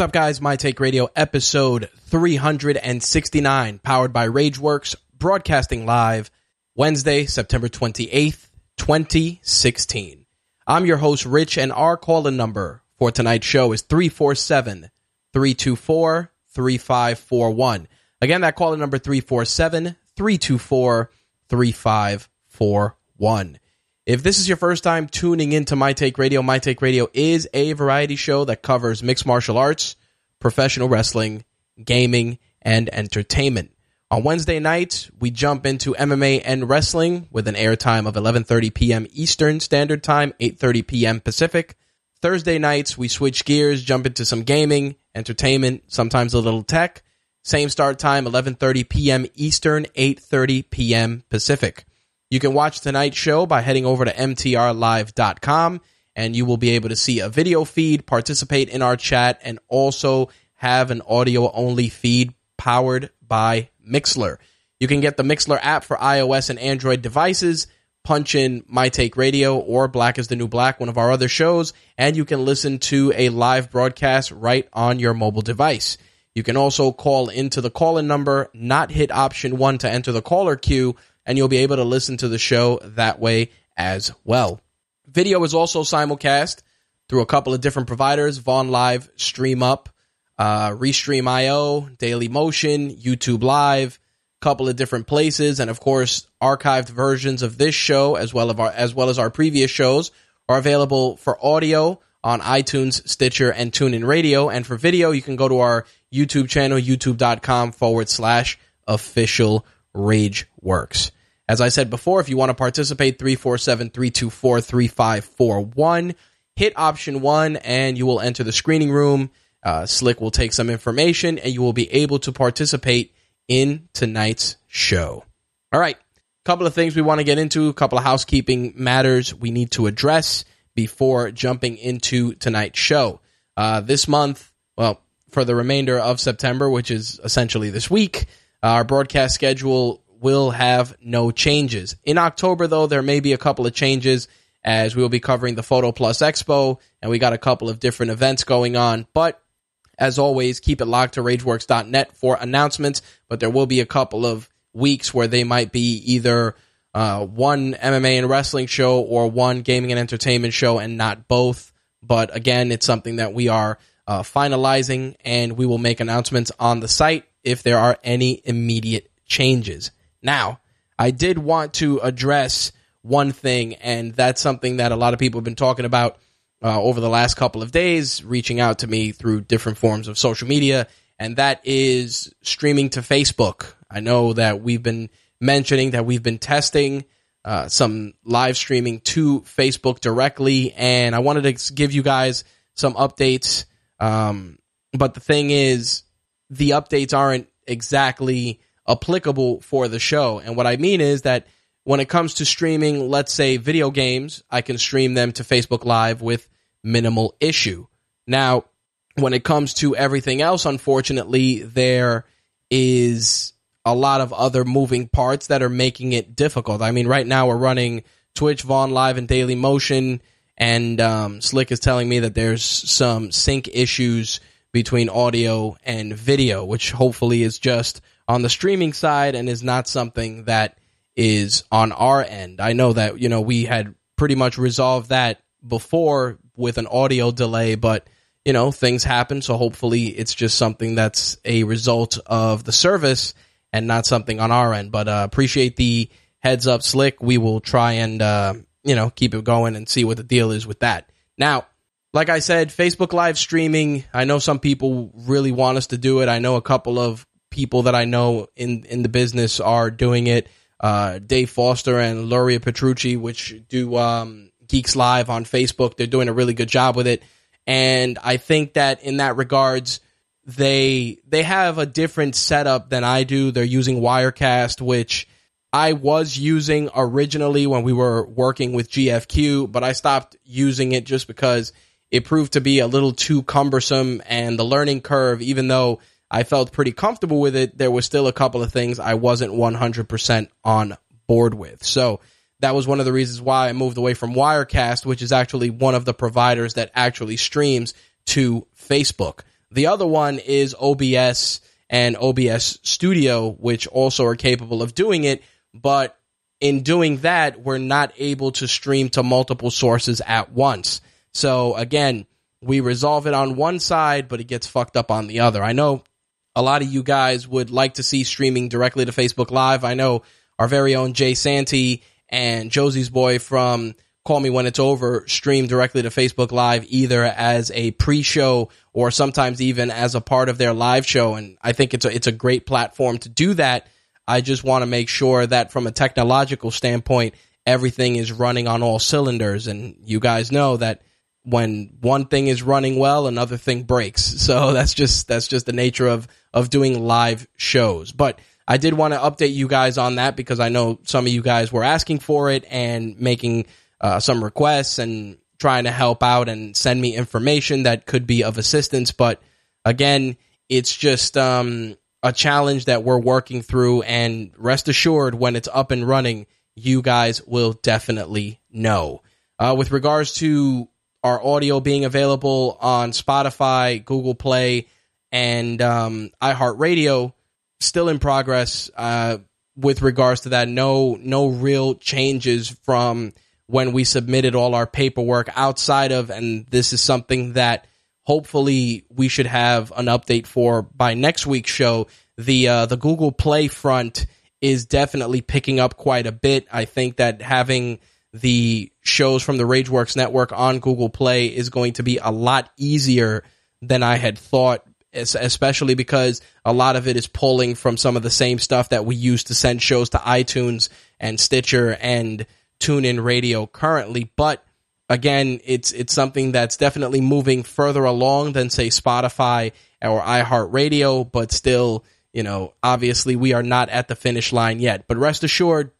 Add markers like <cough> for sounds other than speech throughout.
What's up, guys? My Take Radio episode 369, powered by Rageworks, broadcasting live Wednesday, September 28th, 2016. I'm your host, Rich, and our call-in number for tonight's show is 347 324 3541. Again, that call-in number 347 324 3541. If this is your first time tuning into My Take Radio, My Take Radio is a variety show that covers mixed martial arts, professional wrestling, gaming, and entertainment. On Wednesday nights, we jump into MMA and wrestling with an airtime of 11:30 p.m. Eastern Standard Time, 8:30 p.m. Pacific. Thursday nights, we switch gears, jump into some gaming, entertainment, sometimes a little tech. Same start time, 11:30 p.m. Eastern, 8:30 p.m. Pacific. You can watch tonight's show by heading over to mtrlive.com and you will be able to see a video feed, participate in our chat, and also have an audio only feed powered by Mixlr. You can get the Mixlr app for iOS and Android devices, punch in My Take Radio or Black is the New Black, one of our other shows, and you can listen to a live broadcast right on your mobile device. You can also call into the call in number, not hit option one to enter the caller queue and you'll be able to listen to the show that way as well. Video is also simulcast through a couple of different providers Vaughn Live, Stream Up, uh, Restream IO, Daily Motion, YouTube Live, a couple of different places, and of course, archived versions of this show as well, our, as well as our previous shows are available for audio on iTunes, Stitcher, and TuneIn Radio. And for video, you can go to our YouTube channel, youtube.com forward slash official Rage Works. As I said before, if you want to participate, 347 324 3541. Hit option one and you will enter the screening room. Uh, Slick will take some information and you will be able to participate in tonight's show. All right. a Couple of things we want to get into, a couple of housekeeping matters we need to address before jumping into tonight's show. Uh, this month, well, for the remainder of September, which is essentially this week, our broadcast schedule will have no changes. In October, though, there may be a couple of changes as we will be covering the Photo Plus Expo, and we got a couple of different events going on. But as always, keep it locked to RageWorks.net for announcements. But there will be a couple of weeks where they might be either uh, one MMA and wrestling show or one gaming and entertainment show, and not both. But again, it's something that we are uh, finalizing, and we will make announcements on the site if there are any immediate changes. Now, I did want to address one thing, and that's something that a lot of people have been talking about uh, over the last couple of days, reaching out to me through different forms of social media, and that is streaming to Facebook. I know that we've been mentioning that we've been testing uh, some live streaming to Facebook directly, and I wanted to give you guys some updates. Um, but the thing is, the updates aren't exactly applicable for the show. And what I mean is that when it comes to streaming, let's say video games, I can stream them to Facebook Live with minimal issue. Now, when it comes to everything else, unfortunately, there is a lot of other moving parts that are making it difficult. I mean, right now we're running Twitch, Vaughn Live, and Daily Motion, and um, Slick is telling me that there's some sync issues between audio and video, which hopefully is just on the streaming side and is not something that is on our end. I know that, you know, we had pretty much resolved that before with an audio delay, but you know, things happen. So hopefully it's just something that's a result of the service and not something on our end. But uh, appreciate the heads up, Slick. We will try and, uh, you know, keep it going and see what the deal is with that. Now, like I said, Facebook live streaming. I know some people really want us to do it. I know a couple of people that I know in in the business are doing it. Uh, Dave Foster and Luria Petrucci, which do um, Geeks Live on Facebook, they're doing a really good job with it. And I think that in that regards, they they have a different setup than I do. They're using Wirecast, which I was using originally when we were working with GFQ, but I stopped using it just because it proved to be a little too cumbersome and the learning curve, even though I felt pretty comfortable with it, there was still a couple of things I wasn't 100% on board with. So that was one of the reasons why I moved away from Wirecast, which is actually one of the providers that actually streams to Facebook. The other one is OBS and OBS Studio, which also are capable of doing it, but in doing that, we're not able to stream to multiple sources at once. So again, we resolve it on one side, but it gets fucked up on the other. I know a lot of you guys would like to see streaming directly to Facebook Live. I know our very own Jay Santee and Josie's boy from Call Me When It's Over stream directly to Facebook Live either as a pre-show or sometimes even as a part of their live show. And I think it's a, it's a great platform to do that. I just want to make sure that from a technological standpoint, everything is running on all cylinders. And you guys know that when one thing is running well, another thing breaks. <laughs> So that's just that's just the nature of of doing live shows. But I did want to update you guys on that because I know some of you guys were asking for it and making uh, some requests and trying to help out and send me information that could be of assistance. But again, it's just um, a challenge that we're working through. And rest assured, when it's up and running, you guys will definitely know. Uh, with regards to our audio being available on Spotify, Google Play, and um, iHeartRadio. Still in progress uh, with regards to that. No, no real changes from when we submitted all our paperwork outside of, and this is something that hopefully we should have an update for by next week's show. The uh, the Google Play front is definitely picking up quite a bit. I think that having the shows from the Rageworks network on Google Play is going to be a lot easier than I had thought, especially because a lot of it is pulling from some of the same stuff that we use to send shows to iTunes and Stitcher and TuneIn Radio currently. But again, it's it's something that's definitely moving further along than say Spotify or iHeartRadio, but still, you know, obviously we are not at the finish line yet. But rest assured,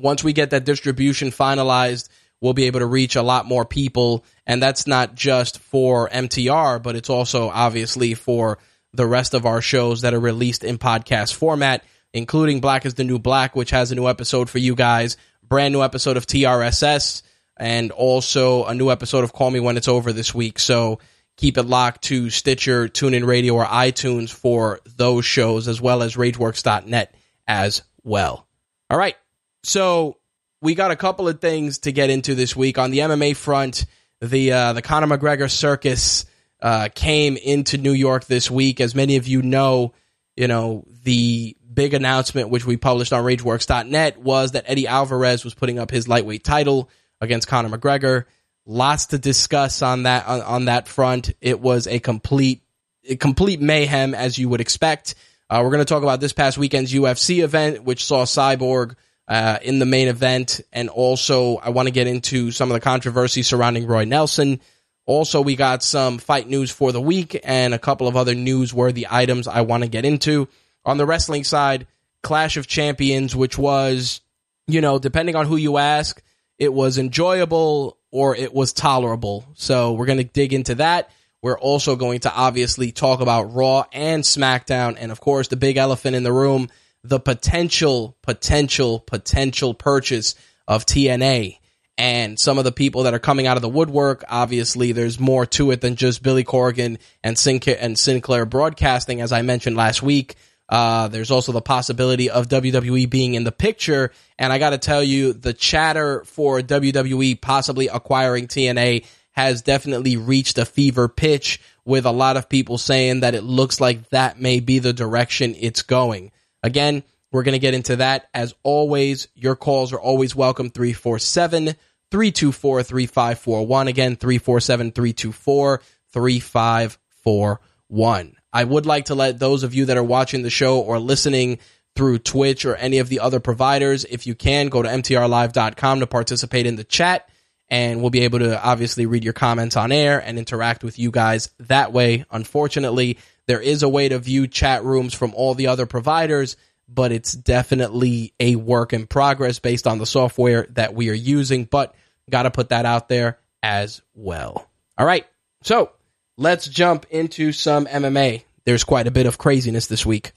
once we get that distribution finalized, we'll be able to reach a lot more people. And that's not just for MTR, but it's also obviously for the rest of our shows that are released in podcast format, including Black is the New Black, which has a new episode for you guys, brand new episode of TRSS, and also a new episode of Call Me When It's Over this week. So keep it locked to Stitcher, TuneIn Radio, or iTunes for those shows, as well as RageWorks.net as well. All right. So we got a couple of things to get into this week on the MMA front. The uh, the Conor McGregor circus uh, came into New York this week. As many of you know, you know the big announcement which we published on RageWorks.net was that Eddie Alvarez was putting up his lightweight title against Conor McGregor. Lots to discuss on that on, on that front. It was a complete a complete mayhem as you would expect. Uh, we're going to talk about this past weekend's UFC event, which saw Cyborg uh, in the main event. And also, I want to get into some of the controversy surrounding Roy Nelson. Also, we got some fight news for the week and a couple of other newsworthy items I want to get into. On the wrestling side, Clash of Champions, which was, you know, depending on who you ask, it was enjoyable or it was tolerable. So we're going to dig into that. We're also going to obviously talk about Raw and SmackDown. And of course, the big elephant in the room the potential, potential, potential purchase of TNA and some of the people that are coming out of the woodwork. Obviously, there's more to it than just Billy Corgan and Sinclair, and Sinclair Broadcasting, as I mentioned last week. Uh, there's also the possibility of WWE being in the picture. And I got to tell you, the chatter for WWE possibly acquiring TNA has definitely reached a fever pitch with a lot of people saying that it looks like that may be the direction it's going. Again, we're going to get into that. As always, your calls are always welcome 347 324 3541. Again, 347 324 3541. I would like to let those of you that are watching the show or listening through Twitch or any of the other providers, if you can, go to mtrlive.com to participate in the chat. And we'll be able to obviously read your comments on air and interact with you guys that way. Unfortunately, there is a way to view chat rooms from all the other providers, but it's definitely a work in progress based on the software that we are using. But got to put that out there as well. All right. So let's jump into some MMA. There's quite a bit of craziness this week.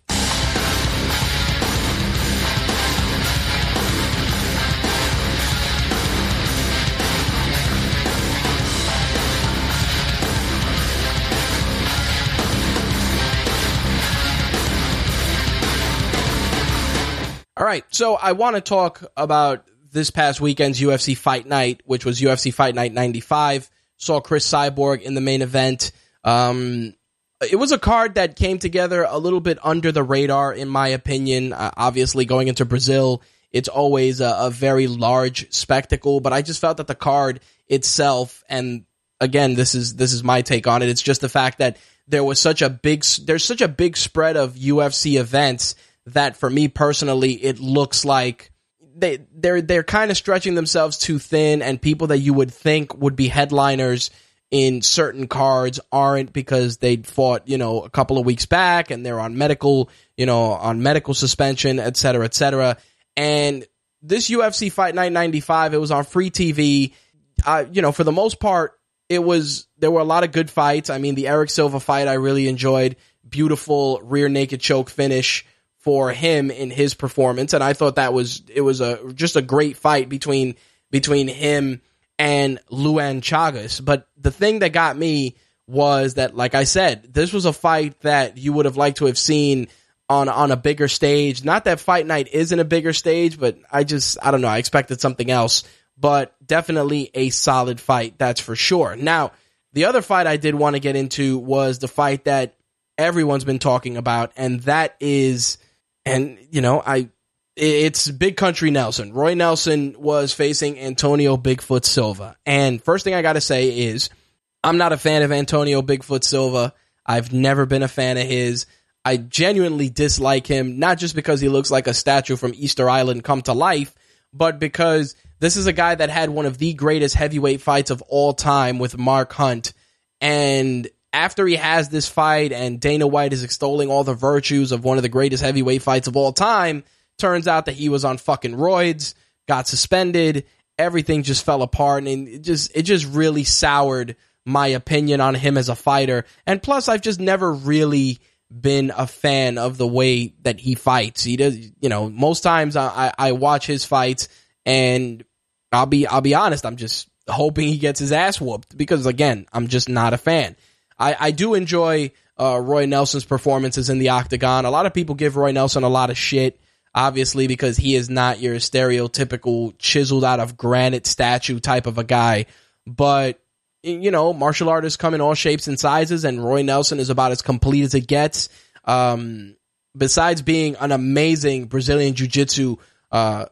Right, so I want to talk about this past weekend's UFC Fight Night, which was UFC Fight Night 95. Saw Cris Cyborg in the main event. Um, it was a card that came together a little bit under the radar, in my opinion. Uh, obviously, going into Brazil, it's always a, a very large spectacle, but I just felt that the card itself, and again, this is this is my take on it. It's just the fact that there was such a big there's such a big spread of UFC events that for me personally, it looks like they they're they're kind of stretching themselves too thin, and people that you would think would be headliners in certain cards aren't because they fought you know a couple of weeks back and they're on medical you know on medical suspension, et cetera, et cetera. And this UFC Fight Night 95, it was on free TV. Uh, you know, for the most part, it was there were a lot of good fights. I mean, the Erick Silva fight I really enjoyed. Beautiful rear naked choke finish for him in his performance, and I thought that was it was a just a great fight between between him and Luan Chagas. But the thing that got me was that, like I said, this was a fight that you would have liked to have seen on on a bigger stage. Not that Fight Night isn't a bigger stage, but I just I don't know. I expected something else, but definitely a solid fight. That's for sure. Now, the other fight I did want to get into was the fight that everyone's been talking about, and that is and, you know, I, it's Big Country Nelson. Roy Nelson was facing Antonio Bigfoot Silva. And first thing I got to say is, I'm not a fan of Antonio Bigfoot Silva. I've never been a fan of his. I genuinely dislike him, not just because he looks like a statue from Easter Island come to life, but because this is a guy that had one of the greatest heavyweight fights of all time with Mark Hunt. And after he has this fight and Dana White is extolling all the virtues of one of the greatest heavyweight fights of all time, turns out that he was on fucking roids, got suspended, everything just fell apart and it just it just really soured my opinion on him as a fighter. And plus I've just never really been a fan of the way that he fights. He does, you know, most times I, I watch his fights and I'll be I'll be honest, I'm just hoping he gets his ass whooped because again, I'm just not a fan. I, I do enjoy uh, Roy Nelson's performances in the octagon. A lot of people give Roy Nelson a lot of shit, obviously, because he is not your stereotypical chiseled out of granite statue type of a guy. But, you know, martial artists come in all shapes and sizes, and Roy Nelson is about as complete as it gets. Um, besides being an amazing Brazilian Jiu Jitsu uh,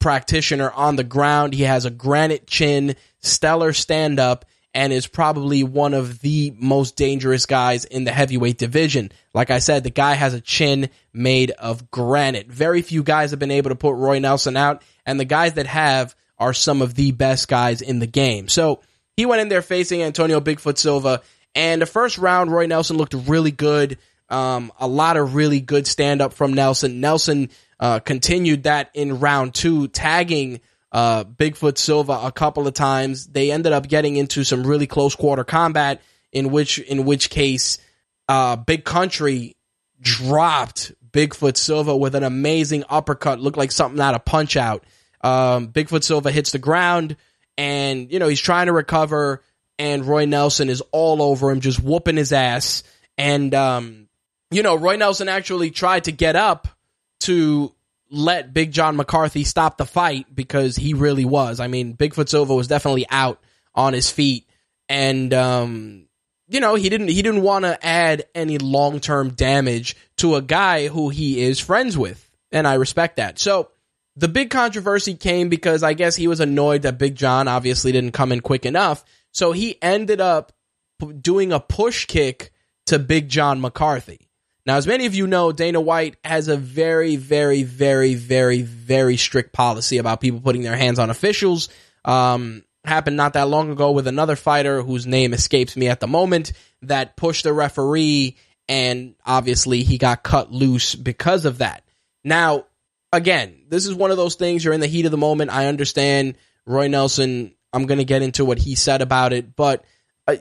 practitioner on the ground, he has a granite chin, stellar stand up and is probably one of the most dangerous guys in the heavyweight division. Like I said, the guy has a chin made of granite. Very few guys have been able to put Roy Nelson out, and the guys that have are some of the best guys in the game. So he went in there facing Antonio Bigfoot Silva, and the first round, Roy Nelson looked really good. Um, a lot of really good stand up from Nelson. Nelson uh, continued that in round two, tagging uh, Bigfoot Silva a couple of times. They ended up getting into some really close quarter combat, in which in which case, uh, Big Country dropped Bigfoot Silva with an amazing uppercut, looked like something out of Punch Out. Um, Bigfoot Silva hits the ground, and you know he's trying to recover, and Roy Nelson is all over him, just whooping his ass. And um, you know, Roy Nelson actually tried to get up to let Big John McCarthy stop the fight because he really was. I mean, Bigfoot Silva was definitely out on his feet, and um, you know, he didn't he didn't want to add any long term damage to a guy who he is friends with, and I respect that. So the big controversy came because I guess he was annoyed that Big John obviously didn't come in quick enough, so he ended up doing a push kick to Big John McCarthy. Now, as many of you know, Dana White has a very, very, very, very, very strict policy about people putting their hands on officials. Um, happened not that long ago with another fighter whose name escapes me at the moment that pushed the referee, and obviously he got cut loose because of that. Now, again, this is one of those things you're in the heat of the moment. I understand Roy Nelson. I'm going to get into what he said about it, but uh,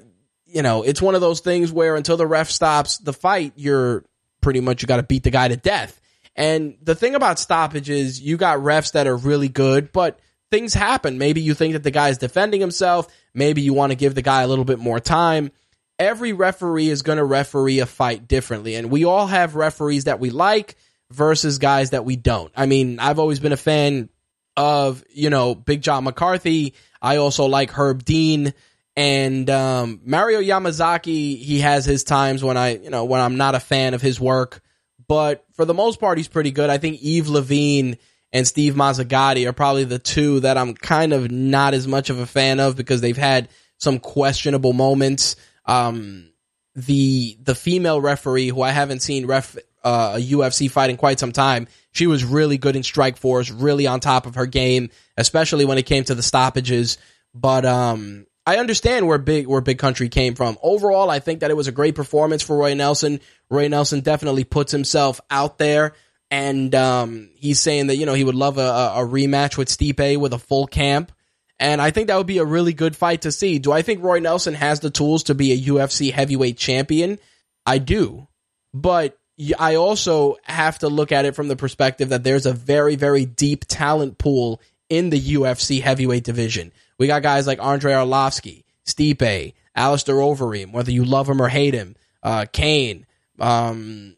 you know, it's one of those things where until the ref stops the fight, you're pretty much you got to beat the guy to death. And the thing about stoppages, you got refs that are really good, but things happen. Maybe you think that the guy is defending himself. Maybe you want to give the guy a little bit more time. Every referee is going to referee a fight differently. And we all have referees that we like versus guys that we don't. I mean, I've always been a fan of, you know, Big John McCarthy. I also like Herb Dean. And um, Mario Yamasaki, he has his times when I, you know, when I'm not a fan of his work, but for the most part, he's pretty good. I think Yves Lavigne and Steve Mazzagatti are probably the two that I'm kind of not as much of a fan of because they've had some questionable moments. Um, the the female referee who I haven't seen ref uh, a UFC fight in quite some time, she was really good in Strikeforce, really on top of her game, especially when it came to the stoppages. But um, I understand where big where Big Country came from. Overall, I think that it was a great performance for Roy Nelson. Roy Nelson definitely puts himself out there, and um, he's saying that you know he would love a, a rematch with Stipe with a full camp, and I think that would be a really good fight to see. Do I think Roy Nelson has the tools to be a UFC heavyweight champion? I do, but I also have to look at it from the perspective that there's a very very deep talent pool in the UFC heavyweight division. We got guys like Andre Arlovski, Stipe, Alistair Overeem, whether you love him or hate him, uh, Cain, um,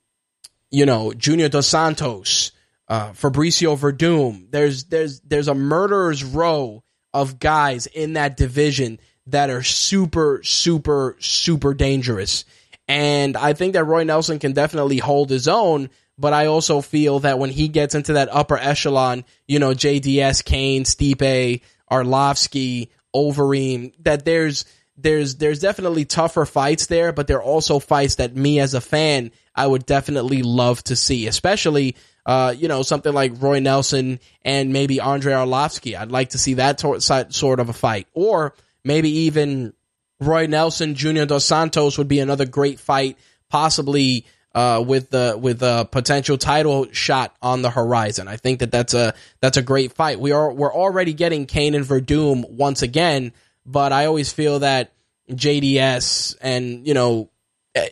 you know, Junior Dos Santos, uh, Fabricio Werdum. There's there's there's a murderer's row of guys in that division that are super super super dangerous. And I think that Roy Nelson can definitely hold his own, but I also feel that when he gets into that upper echelon, you know, JDS, Cain, Stipe, Arlovski, Overeem, that there's there's there's definitely tougher fights there, but there are also fights that me as a fan I would definitely love to see, especially uh, you know something like Roy Nelson and maybe Andre Arlovski. I'd like to see that sort of a fight, or maybe even Roy Nelson, Junior Dos Santos would be another great fight, possibly uh, with the with a potential title shot on the horizon. I think that that's a that's a great fight. We are we're already getting Cain and Werdum once again, but I always feel that JDS and you know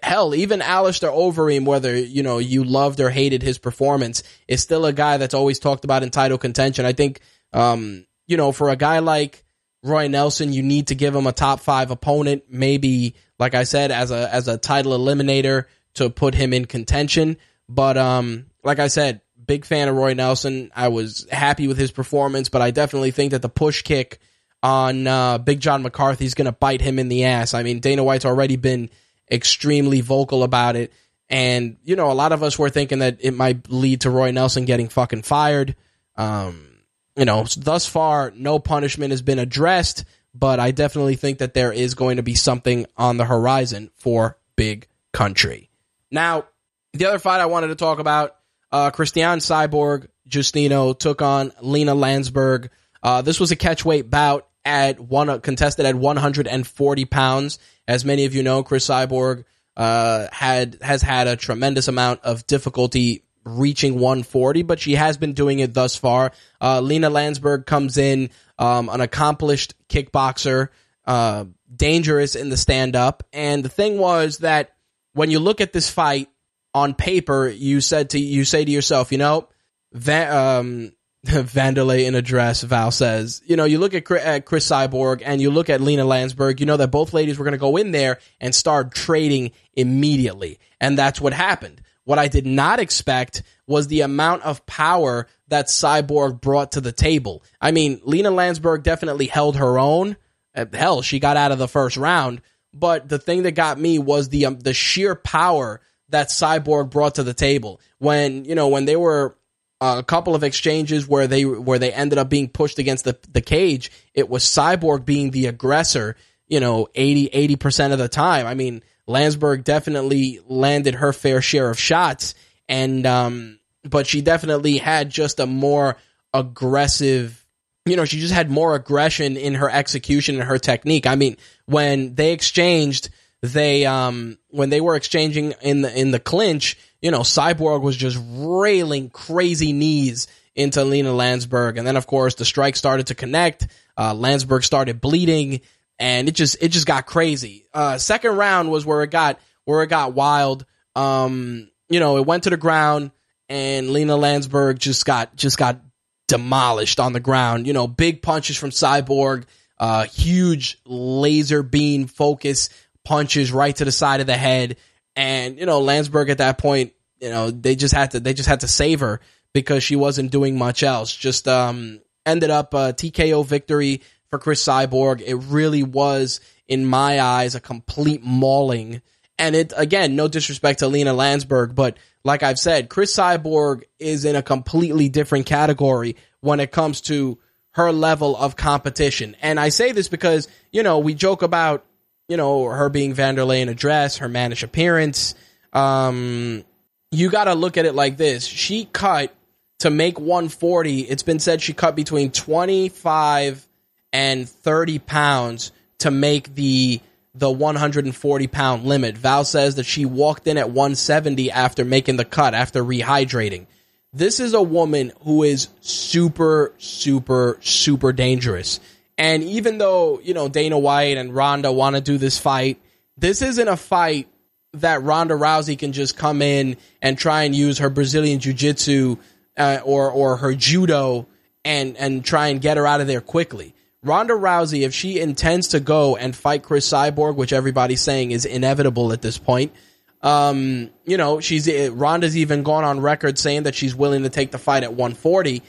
hell even Alistair Overeem, whether you know you loved or hated his performance, is still a guy that's always talked about in title contention. I think um, you know for a guy like Roy Nelson, you need to give him a top five opponent, maybe like I said as a as a title eliminator to put him in contention. But um, like I said, big fan of Roy Nelson. I was happy with his performance, but I definitely think that the push kick on uh, Big John McCarthy is going to bite him in the ass. I mean, Dana White's already been extremely vocal about it. And, you know, a lot of us were thinking that it might lead to Roy Nelson getting fucking fired. Um, you know, thus far, no punishment has been addressed, but I definitely think that there is going to be something on the horizon for Big Country. Now, the other fight I wanted to talk about, uh, Cristiane Cyborg Justino took on Lina Länsberg. Uh, this was a catchweight bout at one contested at 140 pounds. As many of you know, Cris Cyborg uh, had has had a tremendous amount of difficulty reaching 140, but she has been doing it thus far. Uh, Lina Länsberg comes in, um, an accomplished kickboxer, uh, dangerous in the stand up, and the thing was that when you look at this fight, on paper, you said to you say to yourself, you know, Van, um, <laughs> Vanderlei in a dress, Val says, you know, you look at, at Cris Cyborg and you look at Lina Länsberg. you know that both ladies were going to go in there and start trading immediately. And that's what happened. What I did not expect was the amount of power that Cyborg brought to the table. I mean, Lina Länsberg definitely held her own. Uh, hell, she got out of the first round. But the thing that got me was the um, the sheer power that Cyborg brought to the table. When you know when they were uh, a couple of exchanges where they where they ended up being pushed against the the cage, it was Cyborg being the aggressor. You know, 80 percent of the time. I mean, Länsberg definitely landed her fair share of shots, and um, but she definitely had just a more aggressive. You know, she just had more aggression in her execution and her technique. I mean, when they exchanged, they um when they were exchanging in the in the clinch, you know, Cyborg was just railing crazy knees into Lina Länsberg, and then of course the strike started to connect. Uh, Länsberg started bleeding, and it just it just got crazy. Uh, second round was where it got where it got wild. Um, you know, it went to the ground, and Lina Länsberg just got just got demolished on the ground. You know, big punches from Cyborg, uh, huge laser beam focus punches right to the side of the head, and you know Länsberg at that point, you know they just had to they just had to save her because she wasn't doing much else. Just um, ended up a TKO victory for Cris Cyborg. It really was, in my eyes, a complete mauling. And it again, no disrespect to Lina Länsberg, but like I've said, Cris Cyborg is in a completely different category when it comes to her level of competition. And I say this because, you know, we joke about, you know, her being Vanderlei in a dress, her mannish appearance. Um, you got to look at it like this. She cut to make 140. It's been said she cut between 25 and 30 pounds to make the the 140 pound limit. Val says that she walked in at 170 after making the cut, after rehydrating. This is a woman who is super, super, super dangerous. And even though, you know, Dana White and Ronda want to do this fight, this isn't a fight that Ronda Rousey can just come in and try and use her Brazilian Jiu Jitsu uh, or, or her judo and, and try and get her out of there quickly. Ronda Rousey, if she intends to go and fight Cris Cyborg, which everybody's saying is inevitable at this point, um, you know, she's uh, Ronda's even gone on record saying that she's willing to take the fight at 140.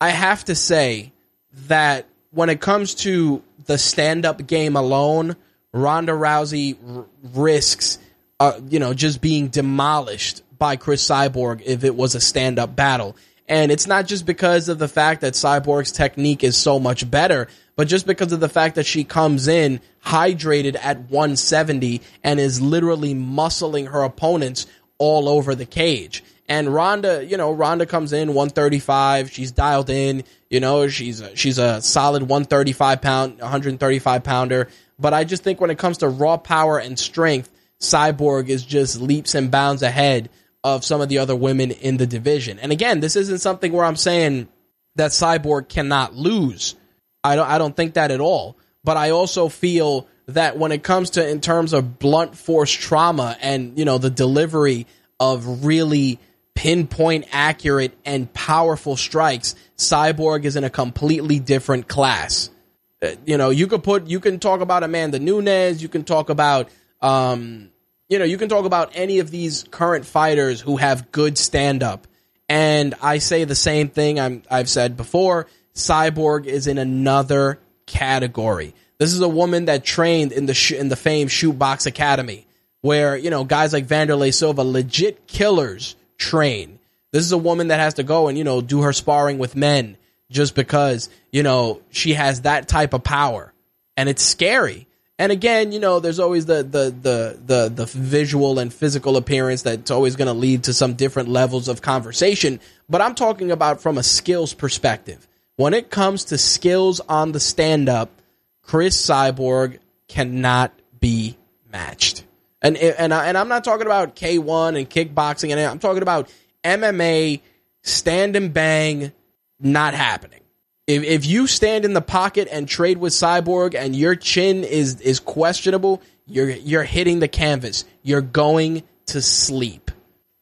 I have to say that when it comes to the stand-up game alone, Ronda Rousey r- risks, uh, you know, just being demolished by Cris Cyborg if it was a stand-up battle. And it's not just because of the fact that Cyborg's technique is so much better, but just because of the fact that she comes in hydrated at 170 and is literally muscling her opponents all over the cage. And Ronda, you know, Ronda comes in 135. She's dialed in. You know, she's a, she's a solid 135 pound, 135 pounder. But I just think when it comes to raw power and strength, Cyborg is just leaps and bounds ahead of some of the other women in the division. And again, this isn't something where I'm saying that Cyborg cannot lose. I don't I don't think that at all. But I also feel that when it comes to in terms of blunt force trauma and you know the delivery of really pinpoint accurate and powerful strikes, Cyborg is in a completely different class. Uh, you know, you could put you can talk about Amanda Nunes, you can talk about um you know, you can talk about any of these current fighters who have good stand up. And I say the same thing I'm, I've said before. Cyborg is in another category. This is a woman that trained in the sh- in the famed Chute Boxe Academy, where you know guys like Vanderlei Silva, legit killers, train. This is a woman that has to go and you know do her sparring with men just because you know she has that type of power, and it's scary. And again, you know, there's always the the the the, the visual and physical appearance that's always going to lead to some different levels of conversation. But I'm talking about from a skills perspective when it comes to skills on the stand up, Cris Cyborg cannot be matched. And and I, and I'm not talking about K1 and kickboxing and I'm talking about MMA stand and bang not happening. If if you stand in the pocket and trade with Cyborg and your chin is is questionable, you're you're hitting the canvas. You're going to sleep.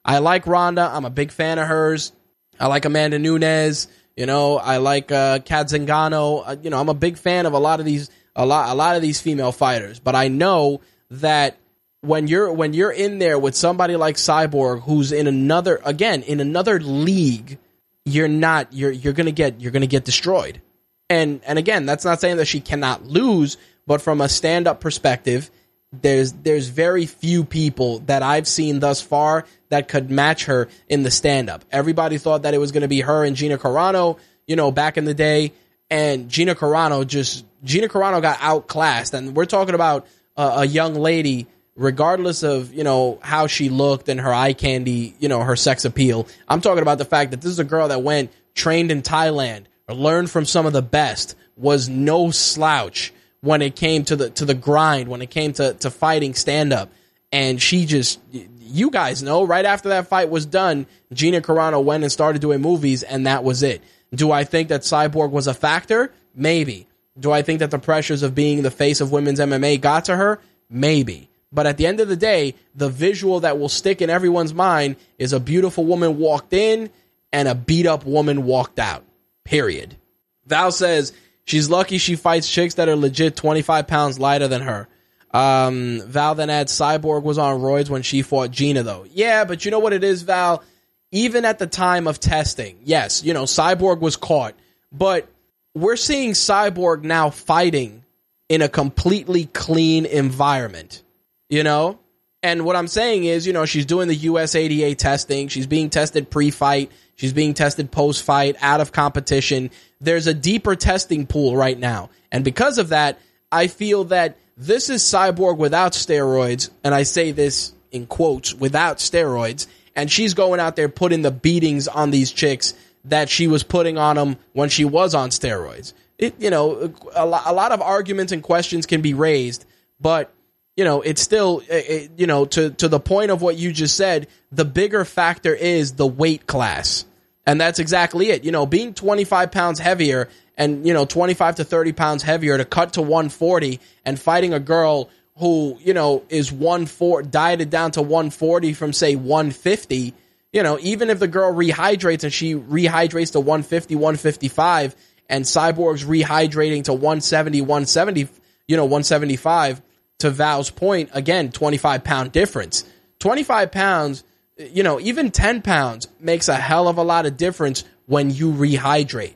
I like Ronda. I'm a big fan of hers. I like Amanda Nunes. You know, I like uh, Cat Zingano. Uh, you know, I'm a big fan of a lot of these a lot a lot of these female fighters. But I know that when you're when you're in there with somebody like Cyborg, who's in another again in another league, you're not you're you're gonna get you're gonna get destroyed. And and again, that's not saying that she cannot lose, but from a stand up perspective, there's there's very few people that I've seen thus far that could match her in the stand up. Everybody thought that it was to be her and Gina Carano, you know, back in the day, and Gina Carano just Gina Carano got outclassed, and we're talking about a young lady, regardless of you know how she looked and her eye candy, you know, her sex appeal. I'm talking about the fact that this is a girl that went trained in Thailand, learned from some of the best, was no slouch when it came to the to the grind, when it came to to fighting stand up, and she just you guys know right after that fight was done, Gina Carano went and started doing movies, and that was it. Do I think that Cyborg was a factor? Maybe. Do I think that the pressures of being the face of women's MMA got to her? Maybe. But at the end of the day, the visual that will stick in everyone's mind is a beautiful woman walked in and a beat up woman walked out. Period. Val says she's lucky she fights chicks that are legit 25 pounds lighter than her. Um, Val then adds Cyborg was on roids when she fought Gina, though. Yeah, but you know what it is, Val? Even at the time of testing, yes, you know, Cyborg was caught, but we're seeing Cyborg now fighting in a completely clean environment, you know? And what I'm saying is, you know, she's doing the USADA testing, she's being tested pre fight, she's being tested post fight, out of competition. There's a deeper testing pool right now. And because of that, I feel that this is Cyborg without steroids, and I say this in quotes, without steroids, and she's going out there putting the beatings on these chicks that she was putting on them when she was on steroids. It, you know, a, a lot of arguments and questions can be raised, but you know, it's still, it, you know, to to the point of what you just said. The bigger factor is the weight class, and that's exactly it. You know, being 25 pounds heavier and you know 25 to 30 pounds heavier to cut to 140 and fighting a girl who you know is 140 dieted down to 140 from say 150 you know even if the girl rehydrates and she rehydrates to 150 155 and cyborg's rehydrating to 170 170 you know 175 to val's point again 25 pound difference 25 pounds you know even 10 pounds makes a hell of a lot of difference when you rehydrate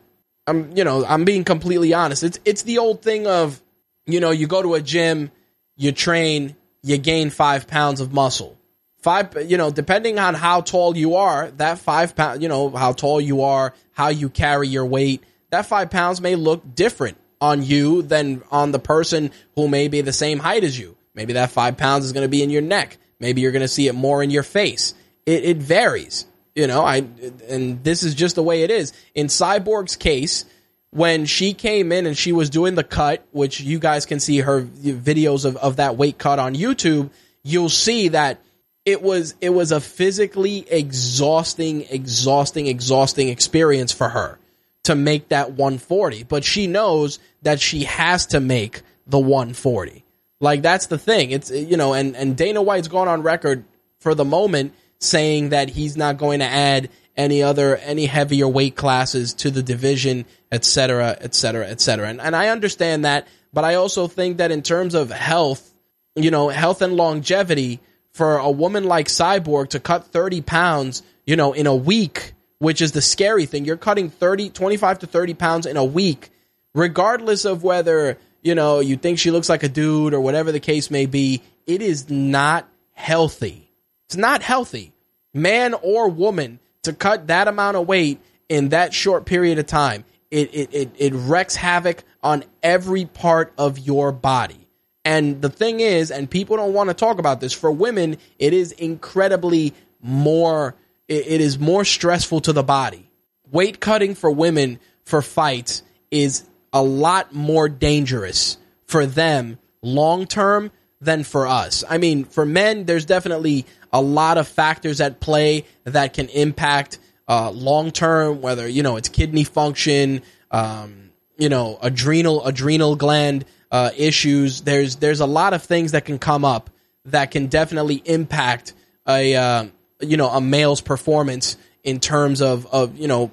I'm you know I'm being completely honest. It's it's the old thing of you know you go to a gym, you train, you gain five pounds of muscle. Five, you know, depending on how tall you are, that five pound, you know, how tall you are, how you carry your weight, that five pounds may look different on you than on the person who may be the same height as you. Maybe that five pounds is going to be in your neck. Maybe you're going to see it more in your face. It, it varies. You know, I and this is just the way it is. In Cyborg's case, when she came in and she was doing the cut, which you guys can see her videos of, of that weight cut on YouTube, you'll see that it was it was a physically exhausting, exhausting, exhausting experience for her to make that 140. But she knows that she has to make the 140. Like that's the thing. It's you know, and and Dana White's gone on record for the moment saying that he's not going to add any other any heavier weight classes to the division, et cetera, et cetera, et cetera. And, and I understand that, but I also think that in terms of health, you know, health and longevity for a woman like Cyborg to cut 30 pounds, you know, in a week, which is the scary thing. You're cutting 30, 25 to 30 pounds in a week, regardless of whether, you know, you think she looks like a dude or whatever the case may be. It is not healthy it's not healthy, man or woman, to cut that amount of weight in that short period of time. It, it, it, it wrecks havoc on every part of your body. And the thing is, and people don't want to talk about this, for women, it is incredibly more, it, it is more stressful to the body. Weight cutting for women for fights is a lot more dangerous for them long term than for us. I mean, for men, there's definitely a lot of factors at play that can impact uh, long term, whether you know it's kidney function, um, you know, adrenal adrenal gland uh, issues. There's there's a lot of things that can come up that can definitely impact a uh, you know a male's performance in terms of of you know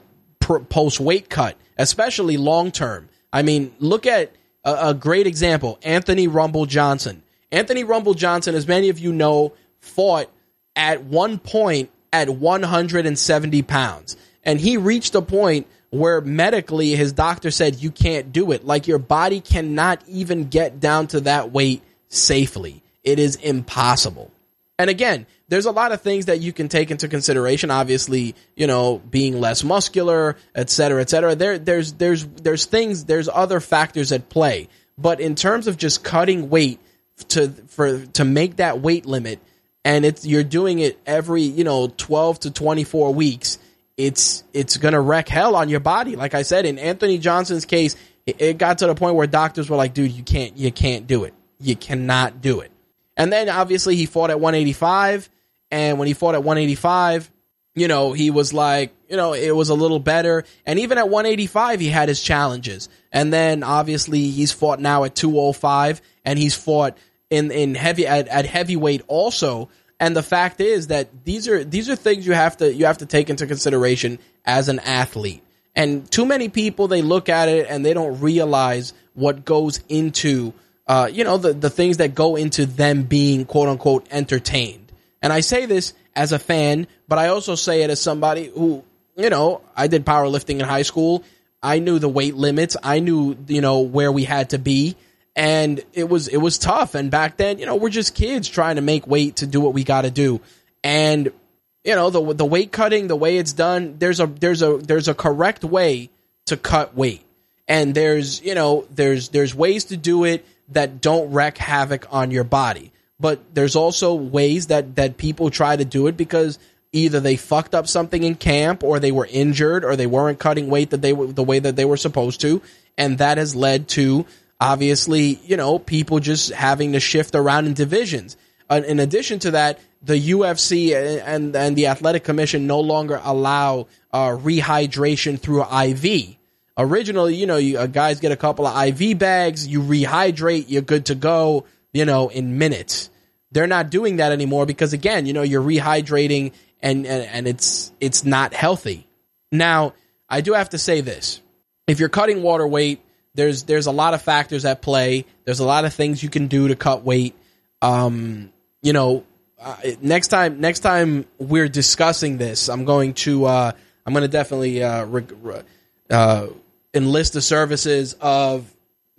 post weight cut, especially long term. I mean, look at a, a great example: Anthony Rumble Johnson. Anthony Rumble Johnson, as many of you know, fought at one point at 170 pounds, and he reached a point where medically his doctor said you can't do it. Like your body cannot even get down to that weight safely. It is impossible. And again, there's a lot of things that you can take into consideration. Obviously, you know, being less muscular, et cetera, et cetera. There, there's, there's, there's things, there's other factors at play. But in terms of just cutting weight to, for, to make that weight limit, and it's, you're doing it every, you know, 12 to 24 weeks, it's, it's gonna wreck hell on your body. Like I said, in Anthony Johnson's case, it, it got to the point where doctors were like, dude, you can't, you can't do it. You cannot do it. And then obviously he fought at 185 and when he fought at 185, you know, he was like, you know, it was a little better. And even at 185, he had his challenges. And then obviously he's fought now at 205 and he's fought in, in heavy, at, at heavyweight also. And the fact is that these are, these are things you have to, you have to take into consideration as an athlete. And too many people, they look at it and they don't realize what goes into, uh, you know, the, the things that go into them being quote unquote entertained. And I say this as a fan, but I also say it as somebody who, you know, I did powerlifting in high school. I knew the weight limits. I knew, you know, where we had to be. And it was it was tough. And back then, you know, we're just kids trying to make weight to do what we got to do. And you know, the the weight cutting, the way it's done, there's a there's a there's a correct way to cut weight. And there's, you know, there's there's ways to do it that don't wreak havoc on your body. But there's also ways that that people try to do it because either they fucked up something in camp or they were injured or they weren't cutting weight that they the way that they were supposed to. And that has led to obviously you know people just having to shift around in divisions. Uh, in addition to that the UFC and and the athletic commission no longer allow uh, rehydration through IV originally you know you, uh, guys get a couple of IV bags you rehydrate you're good to go you know, in minutes. They're not doing that anymore because again, you know, you're rehydrating and, and, and it's, it's not healthy. Now, I do have to say this. If you're cutting water weight, there's, there's a lot of factors at play. There's a lot of things you can do to cut weight. Um, you know, uh, next time, next time we're discussing this, I'm going to, uh, I'm going to definitely, uh, re- uh, enlist the services of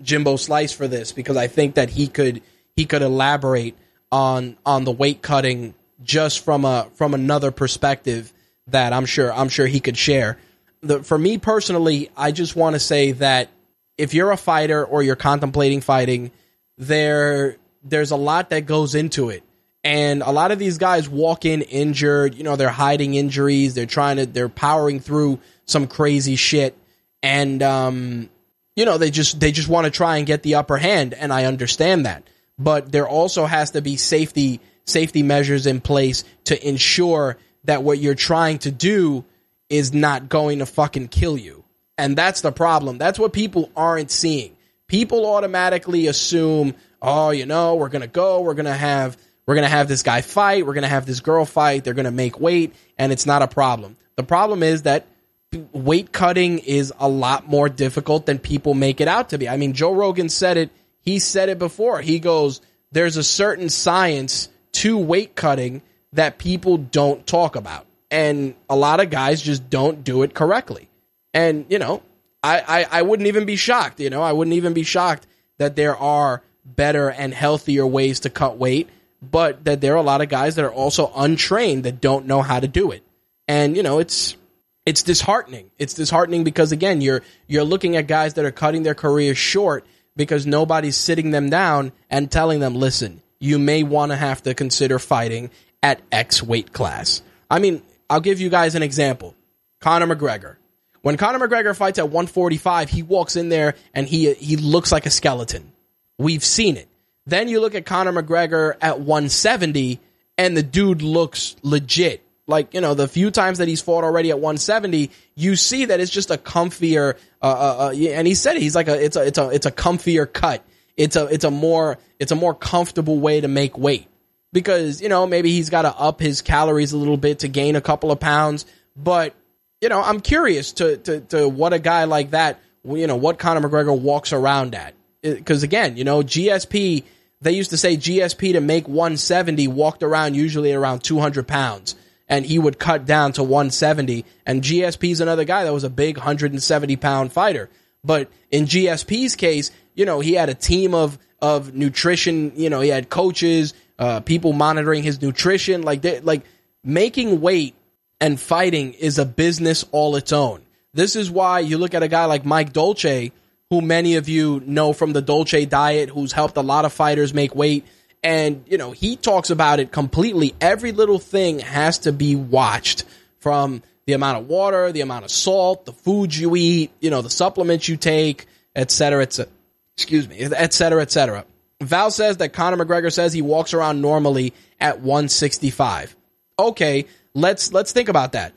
Jimbo Slice for this because I think that he could, he could elaborate on on the weight cutting just from a from another perspective that I'm sure I'm sure he could share. The, for me personally, I just want to say that if you're a fighter or you're contemplating fighting, there there's a lot that goes into it. And a lot of these guys walk in injured, you know, they're hiding injuries, they're trying to they're powering through some crazy shit and um you know, they just they just want to try and get the upper hand and I understand that but there also has to be safety safety measures in place to ensure that what you're trying to do is not going to fucking kill you. And that's the problem. That's what people aren't seeing. People automatically assume, oh, you know, we're to go, we're to have we're to have this guy fight, we're to have this girl fight, they're to make weight and it's not a problem. The problem is that weight cutting is a lot more difficult than people make it out to be. I mean, Joe Rogan said it he said it before. He goes, there's a certain science to weight cutting that people don't talk about. And a lot of guys just don't do it correctly. And, you know, I, I, I wouldn't even be shocked, you know, I wouldn't even be shocked that there are better and healthier ways to cut weight, but that there are a lot of guys that are also untrained that don't know how to do it. And, you know, it's it's disheartening. It's disheartening because again, you're you're looking at guys that are cutting their careers short because nobody's sitting them down and telling them, listen, you may want to have to consider fighting at X weight class. I mean, I'll give you guys an example. Conor McGregor. When Conor McGregor fights at 145, he walks in there and he he looks like a skeleton. We've seen it. Then you look at Conor McGregor at 170 and the dude looks legit like you know the few times that he's fought already at 170 you see that it's just a comfier uh, uh, uh, and he said it, he's like a it's a it's a it's a comfier cut it's a it's a more it's a more comfortable way to make weight because, you know, maybe he's got to up his calories a little bit to gain a couple of pounds. But, you know, I'm curious to, to, to what a guy like that, you know, what Conor McGregor walks around at. Because again, you know, GSP, they used to say GSP to make 170 walked around usually around 200 pounds and he would cut down to 170. And GSP is another guy that was a big 170 pound fighter. But in GSP's case, you know, he had a team of of nutrition. You know, he had coaches, uh, people monitoring his nutrition. Like, they, like making weight and fighting is a business all its own. This is why you look at a guy like Mike Dolce, who many of you know from the Dolce diet, who's helped a lot of fighters make weight. And, you know, he talks about it completely. Every little thing has to be watched from the amount of water, the amount of salt, the foods you eat, you know, the supplements you take, et cetera, et cetera. Excuse me, et cetera, et cetera. Val says that Conor McGregor says he walks around normally at 165. Okay, let's let's think about that.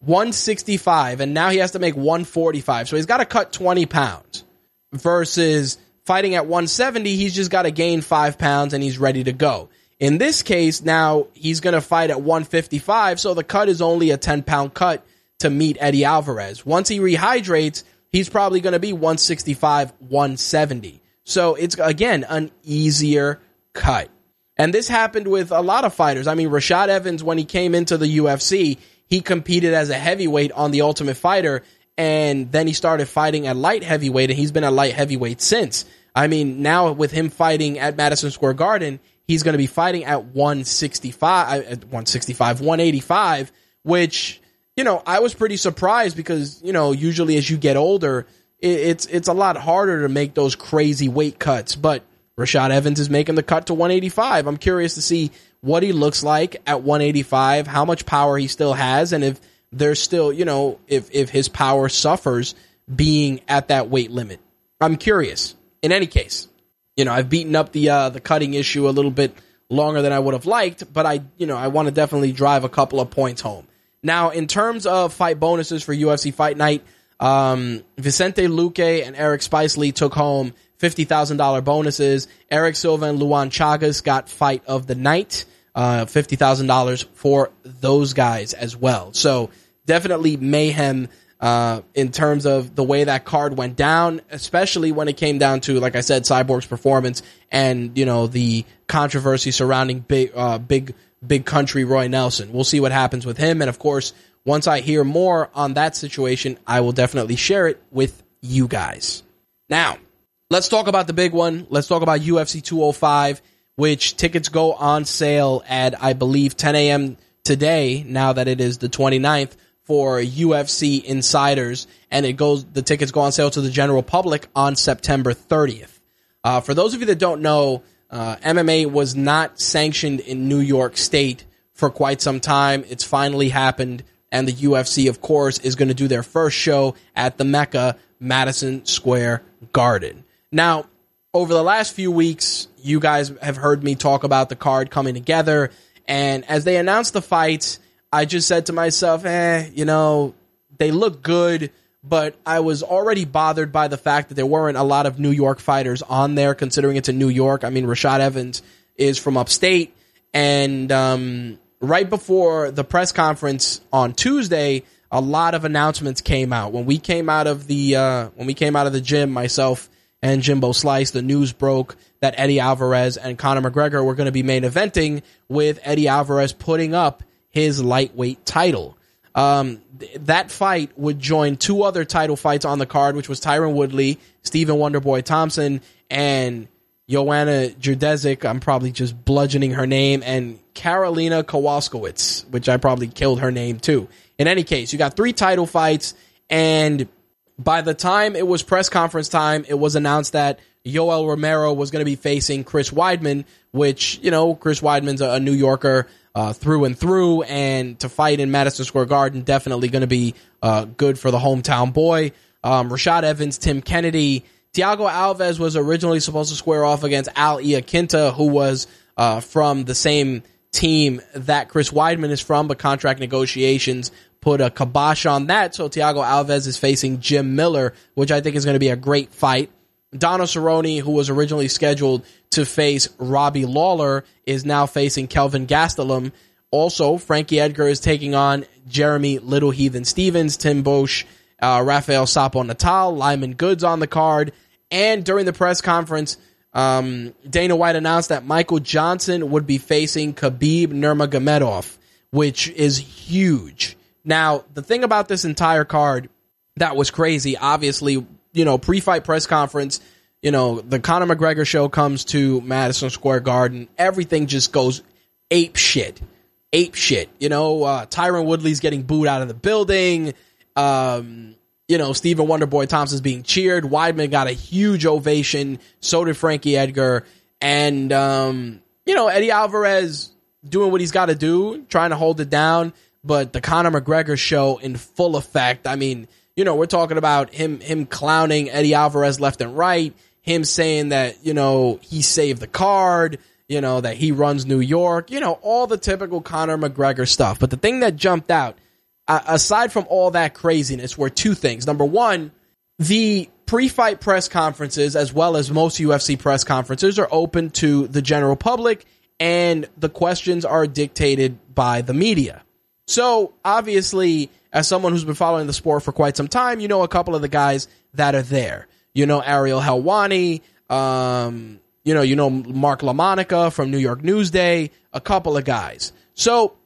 165, and now he has to make 145. So he's got to cut 20 pounds versus fighting at 170, he's just got to gain five pounds and he's ready to go. In this case, now he's going to fight at 155, so the cut is only a 10 pound cut to meet Eddie Alvarez. Once he rehydrates, he's probably going to be 165, 170. So it's again an easier cut. And this happened with a lot of fighters. I mean, Rashad Evans, when he came into the UFC, he competed as a heavyweight on the Ultimate Fighter, and then he started fighting at light heavyweight, and he's been a light heavyweight since. I mean, now with him fighting at Madison Square Garden, he's going to be fighting at 165, uh, at 165, 185, which, you know, I was pretty surprised because, you know, usually as you get older, it's, it's a lot harder to make those crazy weight cuts, but Rashad Evans is making the cut to 185. I'm curious to see what he looks like at 185, how much power he still has, and if there's still, you know, if, if his power suffers being at that weight limit. I'm curious in any case, you know, I've beaten up the uh, the cutting issue a little bit longer than I would have liked, but I, you know, I want to definitely drive a couple of points home. Now, in terms of fight bonuses for UFC Fight Night, um, Vicente Luque and Eric Spicely took home fifty thousand dollar bonuses. Erick Silva and Luan Chagas got fight of the night, uh, fifty thousand dollars for those guys as well. So definitely mayhem uh, in terms of the way that card went down, especially when it came down to, like I said, Cyborg's performance and you know the controversy surrounding big, uh, big, big country Roy Nelson. We'll see what happens with him, and of course, once I hear more on that situation, I will definitely share it with you guys. Now, let's talk about the big one. Let's talk about UFC 205, which tickets go on sale at I believe 10 a.m. today. Now that it is the 29th for UFC insiders, and it goes. The tickets go on sale to the general public on September 30th. Uh, for those of you that don't know, uh, MMA was not sanctioned in New York State for quite some time. It's finally happened, and the UFC, of course, is going to do their first show at the Mecca, Madison Square Garden. Now, over the last few weeks, you guys have heard me talk about the card coming together, and as they announced the fights I just said to myself, eh, you know, they look good, but I was already bothered by the fact that there weren't a lot of New York fighters on there, considering it's in New York. I mean, Rashad Evans is from upstate, and um, right before the press conference on Tuesday, a lot of announcements came out. When we came out of the uh, when we came out of the gym, myself and Jimbo Slice, the news broke that Eddie Alvarez and Conor McGregor were going to be main eventing, with Eddie Alvarez putting up his lightweight title. Um, th- that fight would join two other title fights on the card, which was Tyron Woodley, Stephen Wonderboy Thompson, and Joanna Jedrzejczyk. I'm probably just bludgeoning her name, and Karolina Kowalkiewicz, which I probably killed her name too. In any case, you got three title fights, and by the time it was press conference time, it was announced that Yoel Romero was going to be facing Chris Weidman, which, you know, Chris Weidman's a, New Yorker uh, through and through, and to fight in Madison Square Garden definitely going to be uh, good for the hometown boy. Um, Rashad Evans, Tim Kennedy, Thiago Alves was originally supposed to square off against Al Iaquinta, who was uh, from the same team that Chris Weidman is from, but contract negotiations put a kibosh on that. So Thiago Alves is facing Jim Miller, which I think is going to be a great fight. Donald Cerrone, who was originally scheduled to face Robbie Lawler, is now facing Kelvin Gastelum. Also, Frankie Edgar is taking on Jeremy Little Heathen Stephens, Tim Boetsch, uh, Rafael Sapo Natal, Lyman Good's on the card. And during the press conference, um, Dana White announced that Michael Johnson would be facing Khabib Nurmagomedov, which is huge. Now, the thing about this entire card that was crazy, obviously, you know, pre-fight press conference, you know, the Conor McGregor show comes to Madison Square Garden. Everything just goes ape shit. Ape shit. You know, uh, Tyron Woodley's getting booed out of the building. Um, you know, Stephen Wonderboy Thompson's being cheered. Weidman got a huge ovation. So did Frankie Edgar. And, um, you know, Eddie Alvarez doing what he's got to do, trying to hold it down. But the Conor McGregor show in full effect. I mean, you know, we're talking about him him clowning Eddie Alvarez left and right, him saying that, you know, he saved the card, you know, that he runs New York, you know, all the typical Conor McGregor stuff. But the thing that jumped out, uh, aside from all that craziness, were two things. Number one, the pre-fight press conferences, as well as most UFC press conferences, are open to the general public, and the questions are dictated by the media. So obviously, as someone who's been following the sport for quite some time, you know a couple of the guys that are there. You know Ariel Helwani, um, you know, you know Mark LaMonica from New York Newsday, a couple of guys. So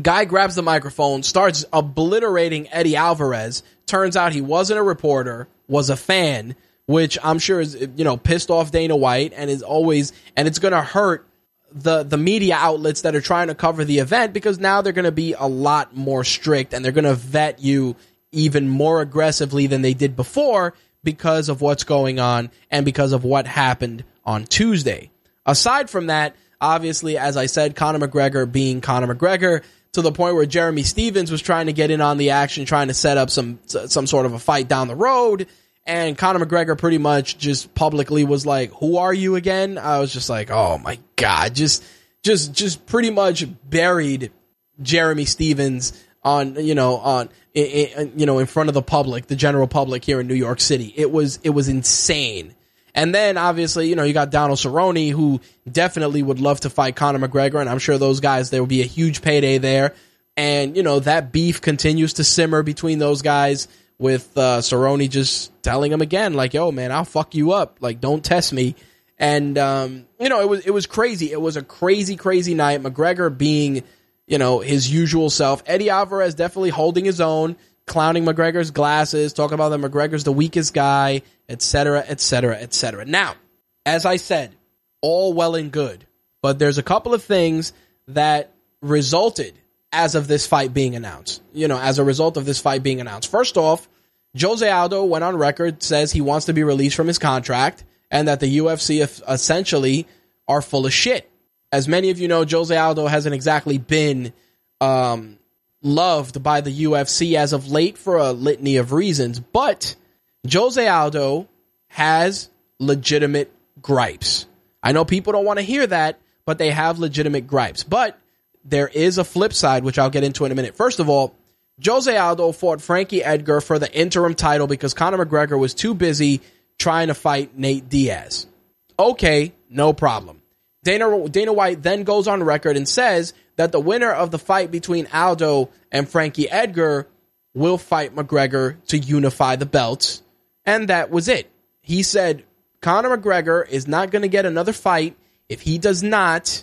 guy grabs the microphone, starts obliterating Eddie Alvarez. Turns out he wasn't a reporter, was a fan, which I'm sure is you know pissed off Dana White and is always and it's going to hurt the the media outlets that are trying to cover the event because now they're going to be a lot more strict and they're going to vet you even more aggressively than they did before because of what's going on and because of what happened on Tuesday. Aside from that, obviously, as I said, Conor McGregor being Conor McGregor to the point where Jeremy Stephens was trying to get in on the action, trying to set up some some sort of a fight down the road. And Conor McGregor pretty much just publicly was like, "Who are you again?" I was just like, "Oh my god!" Just, just, just pretty much buried Jeremy Stephens on you know on in, you know in front of the public, the general public here in New York City. It was it was insane. And then obviously, you know, you got Donald Cerrone, who definitely would love to fight Conor McGregor, and I'm sure those guys there will be a huge payday there. And you know that beef continues to simmer between those guys with uh, Cerrone just telling him again, like, "Yo, man, I'll fuck you up. Like, don't test me." And um, you know, it was it was crazy. It was a crazy, crazy night. McGregor being, you know, his usual self. Eddie Alvarez definitely holding his own, clowning McGregor's glasses, talking about that McGregor's the weakest guy, etc., etc., etc. Now, as I said, all well and good, but there's a couple of things that resulted as of this fight being announced. You know, as a result of this fight being announced. First off, Jose Aldo went on record says he wants to be released from his contract and that the UFC essentially are full of shit. As many of you know, Jose Aldo hasn't exactly been um, loved by the UFC as of late for a litany of reasons, but Jose Aldo has legitimate gripes. I know people don't want to hear that, but they have legitimate gripes. But there is a flip side, which I'll get into in a minute. First of all, Jose Aldo fought Frankie Edgar for the interim title because Conor McGregor was too busy trying to fight Nate Diaz. Okay, no problem. Dana, Dana White then goes on record and says that the winner of the fight between Aldo and Frankie Edgar will fight McGregor to unify the belts. And that was it. He said Conor McGregor is not going to get another fight if he does not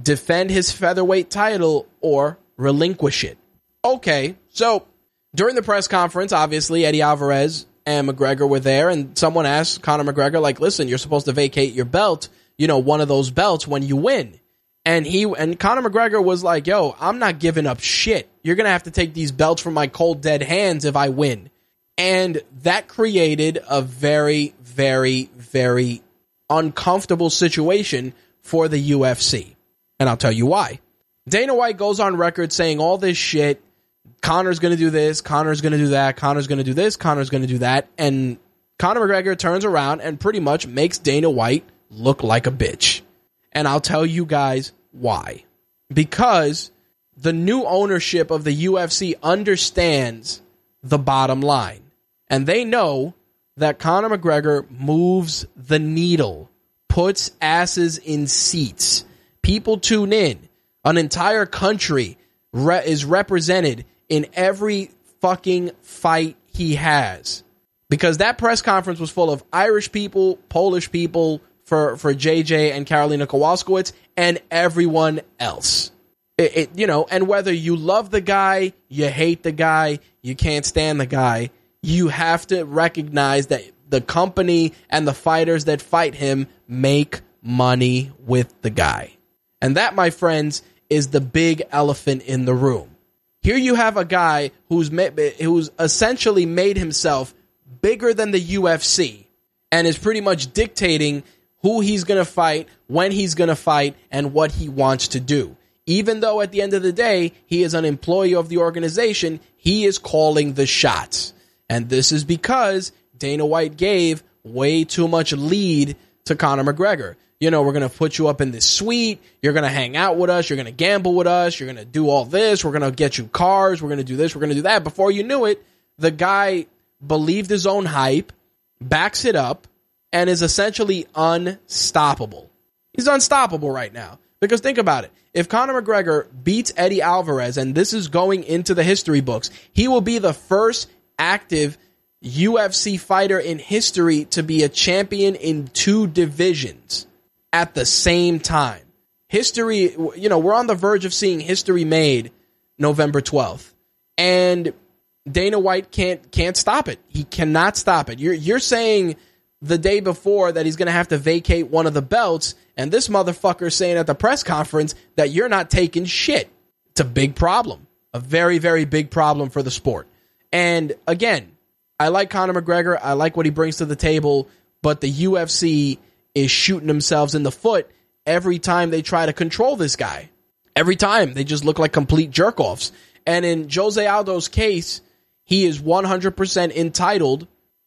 defend his featherweight title or relinquish it. Okay, so during the press conference, obviously Eddie Alvarez and McGregor were there, and someone asked Conor McGregor, like, listen, you're supposed to vacate your belt, you know, one of those belts when you win. And he and Conor McGregor was like, yo, I'm not giving up shit. You're gonna have to take these belts from my cold dead hands if I win. And that created a very, very, very uncomfortable situation for the UFC. And I'll tell you why. Dana White goes on record saying all this shit. Conor's going to do this. Conor's going to do that. Conor's going to do this. Conor's going to do that. And Conor McGregor turns around and pretty much makes Dana White look like a bitch. And I'll tell you guys why. Because the new ownership of the UFC understands the bottom line. And they know that Conor McGregor moves the needle, puts asses in seats. People tune in. An entire country re- is represented in every fucking fight he has. Because that press conference was full of Irish people, Polish people for, for JJ and Karolina Kowalkiewicz, and everyone else. It, it, you know, and whether you love the guy, you hate the guy, you can't stand the guy, you have to recognize that the company and the fighters that fight him make money with the guy. And that, my friends, is the big elephant in the room. Here you have a guy who's who's essentially made himself bigger than the UFC and is pretty much dictating who he's going to fight, when he's going to fight, and what he wants to do. Even though at the end of the day, he is an employee of the organization, he is calling the shots. And this is because Dana White gave way too much lead to Conor McGregor. You know, we're going to put you up in this suite. You're going to hang out with us. You're going to gamble with us. You're going to do all this. We're going to get you cars. We're going to do this. We're going to do that. Before you knew it, the guy believed his own hype, backs it up, and is essentially unstoppable. He's unstoppable right now. Because think about it. If Conor McGregor beats Eddie Alvarez, and this is going into the history books, he will be the first active UFC fighter in history to be a champion in two divisions at the same time. History, you know, we're on the verge of seeing history made November 12th. And Dana White can't can't stop it. He cannot stop it. You're you're saying the day before that he's going to have to vacate one of the belts and this motherfucker saying at the press conference that you're not taking shit. It's a big problem. A very very big problem for the sport. And again, I like Conor McGregor. I like what he brings to the table, but the UFC is shooting themselves in the foot every time they try to control this guy. Every time they just look like complete jerk offs. And in Jose Aldo's case, he is 100% entitled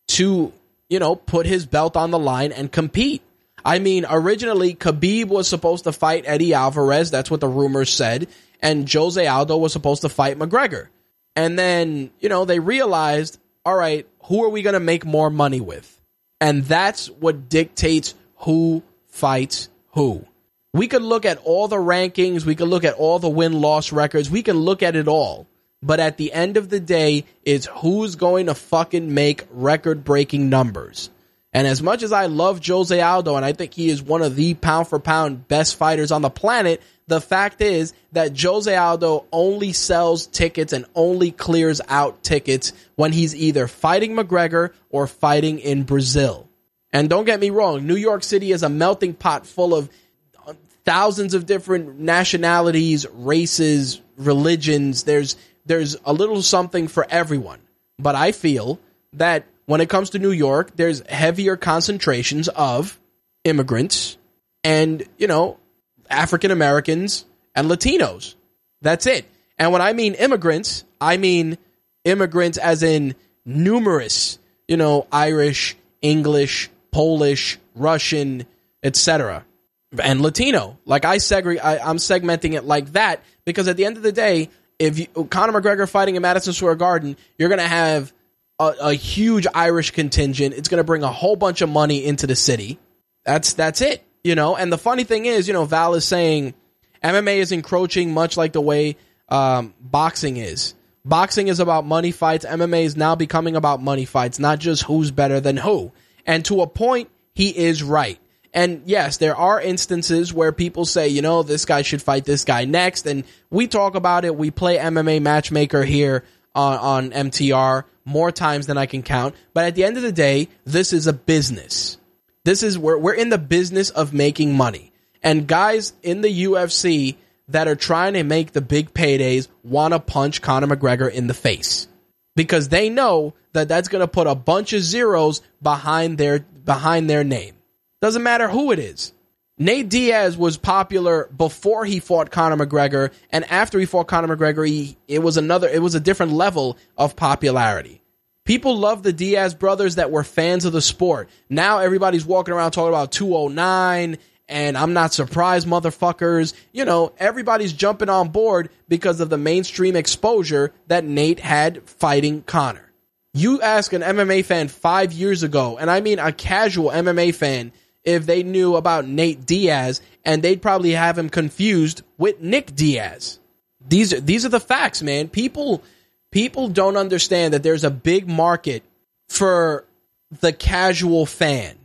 to, you know, put his belt on the line and compete. I mean, originally Khabib was supposed to fight Eddie Alvarez. That's what the rumors said. And Jose Aldo was supposed to fight McGregor. And then, you know, they realized, all right, who are we going to make more money with? And that's what dictates who fights who. We could look at all the rankings, we could look at all the win loss records, we can look at it all. But at the end of the day, it's who's going to fucking make record breaking numbers. And as much as I love Jose Aldo and I think he is one of the pound for pound best fighters on the planet, the fact is that Jose Aldo only sells tickets and only clears out tickets when he's either fighting McGregor or fighting in Brazil. And don't get me wrong, New York City is a melting pot full of thousands of different nationalities, races, religions. There's there's a little something for everyone. But I feel that when it comes to New York, there's heavier concentrations of immigrants and, you know, African Americans, and Latinos. That's it. And when I mean immigrants, I mean immigrants as in numerous, you know, Irish, English, Polish, Russian, etc. And Latino. Like I segregate, I'm segmenting it like that because at the end of the day, if you, Conor McGregor fighting in Madison Square Garden, you're going to have a, a, huge Irish contingent. It's going to bring a whole bunch of money into the city. That's that's it you know. And the funny thing is, you know, Val is saying MMA is encroaching much like the way um, boxing is. Boxing is about money fights. MMA is now becoming about money fights, not just who's better than who. And to a point, he is right. And yes, there are instances where people say, you know, this guy should fight this guy next. And we talk about it. We play MMA matchmaker here uh, on, on MTR more times than I can count. But at the end of the day, this is a business. This is where we're in the business of making money. And guys in the UFC that are trying to make the big paydays want to punch Conor McGregor in the face because they know that that's going to put a bunch of zeros behind their behind their name. Doesn't matter who it is. Nate Diaz was popular before he fought Conor McGregor, and after he fought Conor McGregor, he, it was another, it was a different level of popularity. People love the Diaz brothers that were fans of the sport. Now everybody's walking around talking about 209 and I'm not surprised, motherfuckers. You know, everybody's jumping on board because of the mainstream exposure that Nate had fighting Conor. You ask an MMA fan five years ago, and I mean a casual MMA fan, if they knew about Nate Diaz, and they'd probably have him confused with Nick Diaz. These are these are the facts, man. People people don't understand that there's a big market for the casual fan.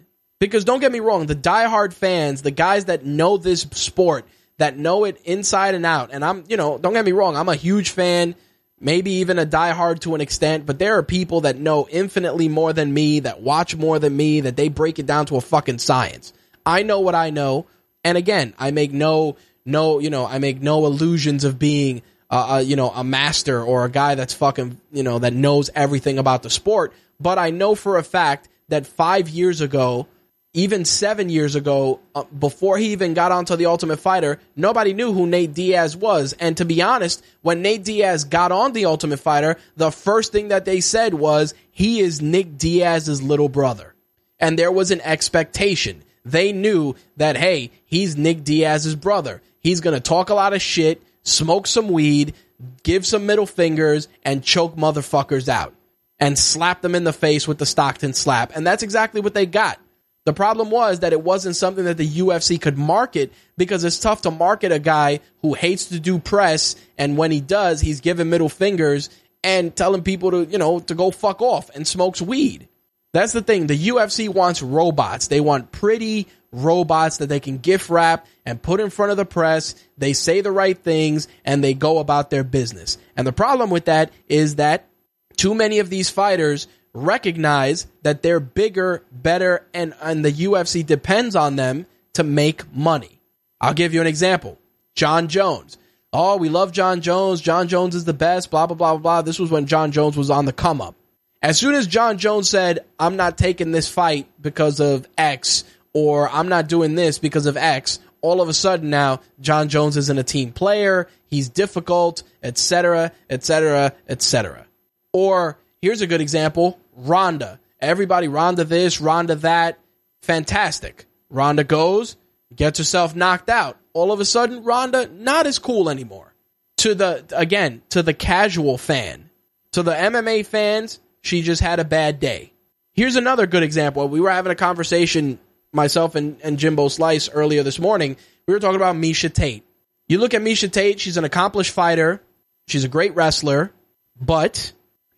Because don't get me wrong, the diehard fans, the guys that know this sport, that know it inside and out, and I'm, you know, don't get me wrong, I'm a huge fan, maybe even a diehard to an extent, but there are people that know infinitely more than me, that watch more than me, that they break it down to a fucking science. I know what I know, and again, I make no, no, you know, I make no illusions of being uh, you know, a master or a guy that's fucking, you know, that knows everything about the sport. But I know for a fact that five years ago, even seven years ago, uh, before he even got onto the Ultimate Fighter, nobody knew who Nate Diaz was. And to be honest, when Nate Diaz got on the Ultimate Fighter, the first thing that they said was he is Nick Diaz's little brother. And there was an expectation. They knew that, hey, he's Nick Diaz's brother. He's going to talk a lot of shit smoke some weed, give some middle fingers, and choke motherfuckers out and slap them in the face with the Stockton slap. And that's exactly what they got. The problem was that it wasn't something that the UFC could market because it's tough to market a guy who hates to do press and when he does, he's giving middle fingers and telling people to, you know, to go fuck off and smokes weed. That's the thing. The UFC wants robots. They want pretty robots that they can gift wrap and put in front of the press. They say the right things and they go about their business. And the problem with that is that too many of these fighters recognize that they're bigger, better, and, and the UFC depends on them to make money. I'll give you an example. Jon Jones. Oh, we love Jon Jones. Jon Jones is the best, blah, blah, blah, blah. This was when Jon Jones was on the come up. As soon as Jon Jones said, I'm not taking this fight because of X, or I'm not doing this because of X, all of a sudden now Jon Jones isn't a team player, he's difficult, etc., etc., etc. Or here's a good example, Ronda. Everybody Ronda this, Ronda that, fantastic. Ronda goes, gets herself knocked out. All of a sudden Ronda not as cool anymore. To the again, to the casual fan, to the MMA fans, she just had a bad day. Here's another good example. We were having a conversation myself and, and Jimbo Slice earlier this morning, we were talking about Miesha Tate. You look at Miesha Tate, she's an accomplished fighter, she's a great wrestler, but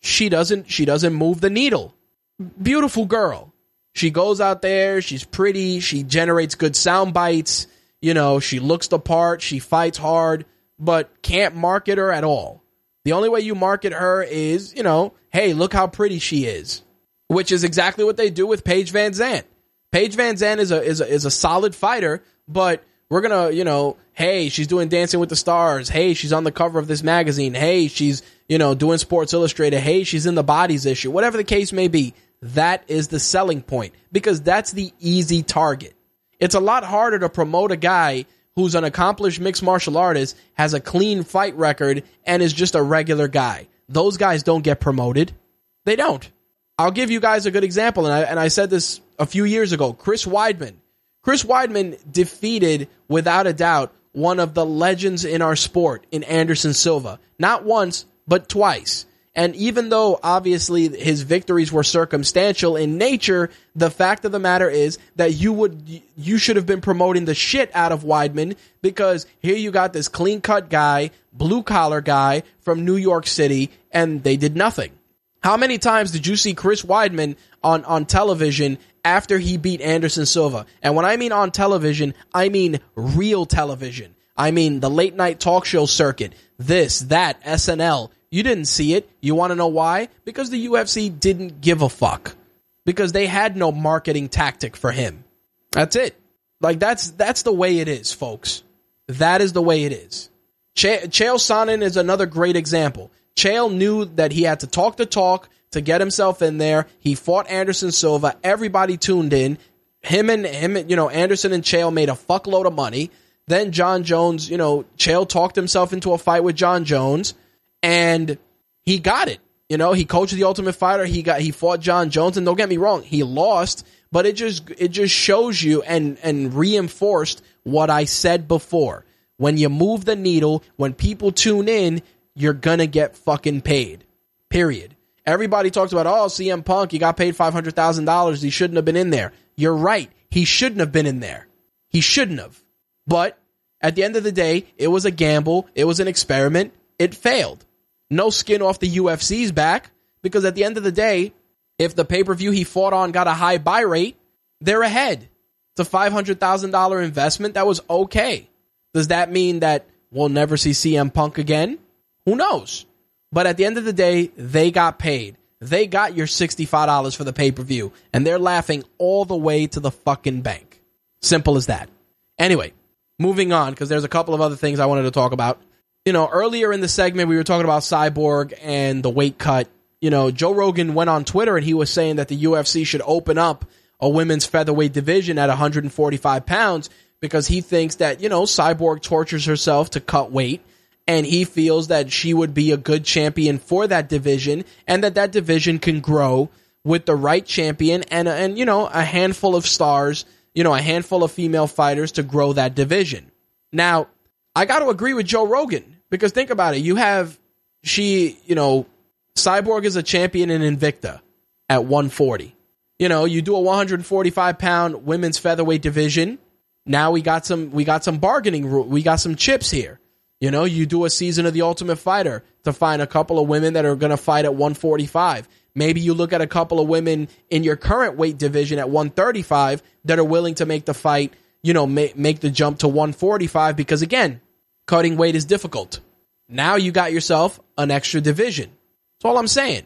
she doesn't she doesn't move the needle. Beautiful girl. She goes out there, she's pretty, she generates good sound bites, you know, she looks the part, she fights hard, but can't market her at all. The only way you market her is, you know, hey, look how pretty she is. Which is exactly what they do with Paige VanZant. Paige VanZant is a is a, is a solid fighter, but we're gonna, you know, hey, she's doing Dancing with the Stars. Hey, she's on the cover of this magazine. Hey, she's, you know, doing Sports Illustrated. Hey, she's in the bodies issue. Whatever the case may be, that is the selling point because that's the easy target. It's a lot harder to promote a guy who's an accomplished mixed martial artist, has a clean fight record, and is just a regular guy. Those guys don't get promoted. They don't. I'll give you guys a good example, and I, and I said this a few years ago. Chris Weidman. Chris Weidman defeated, without a doubt, one of the legends in our sport in Anderson Silva. Not once, but twice. And even though obviously his victories were circumstantial in nature, the fact of the matter is that you would you should have been promoting the shit out of Weidman because here you got this clean cut guy, blue collar guy from New York City, and they did nothing. How many times did you see Chris Weidman on, on television after he beat Anderson Silva? And when I mean on television, I mean real television. I mean the late night talk show circuit, this, that, SNL. You didn't see it. You want to know why? Because the UFC didn't give a fuck. Because they had no marketing tactic for him. That's it. Like that's that's the way it is, folks. That is the way it is. Ch- Chael Sonnen is another great example. Chael knew that he had to talk the talk to get himself in there. He fought Anderson Silva. Everybody tuned in. Him and him, you know, Anderson and Chael made a fuckload of money. Then Jon Jones, you know, Chael talked himself into a fight with Jon Jones, and he got it. You know, he coached the Ultimate Fighter. He got he fought Jon Jones, and don't get me wrong, he lost, but it just it just shows you and and reinforced what I said before. When you move the needle, when people tune in, you're gonna get fucking paid. Period. Everybody talks about, oh, CM Punk, he got paid $500,000. He shouldn't have been in there. You're right. He shouldn't have been in there. He shouldn't have. But at the end of the day, it was a gamble. It was an experiment. It failed. No skin off the UFC's back because at the end of the day, if the pay per view he fought on got a high buy rate, they're ahead. It's a $500,000 investment. That was okay. Does that mean that we'll never see CM Punk again? Who knows? But at the end of the day, they got paid. They got your $65 for the pay per view, and they're laughing all the way to the fucking bank. Simple as that. Anyway, moving on, because there's a couple of other things I wanted to talk about. You know, earlier in the segment, we were talking about Cyborg and the weight cut. You know, Joe Rogan went on Twitter and he was saying that the UFC should open up a women's featherweight division at 145 pounds because he thinks that, you know, Cyborg tortures herself to cut weight and he feels that she would be a good champion for that division and that that division can grow with the right champion and and you know a handful of stars you know a handful of female fighters to grow that division. Now i got to agree with joe rogan because think about it. You have she you know cyborg is a champion in invicta at 140 you know you do a 145 pound women's featherweight division. Now we got some we got some bargaining we got some chips here you know, you do a season of The Ultimate Fighter to find a couple of women that are going to fight at 145. Maybe you look at a couple of women in your current weight division at 135 that are willing to make the fight, you know, make, make the jump to 145 because again, cutting weight is difficult. Now you got yourself an extra division. That's all I'm saying.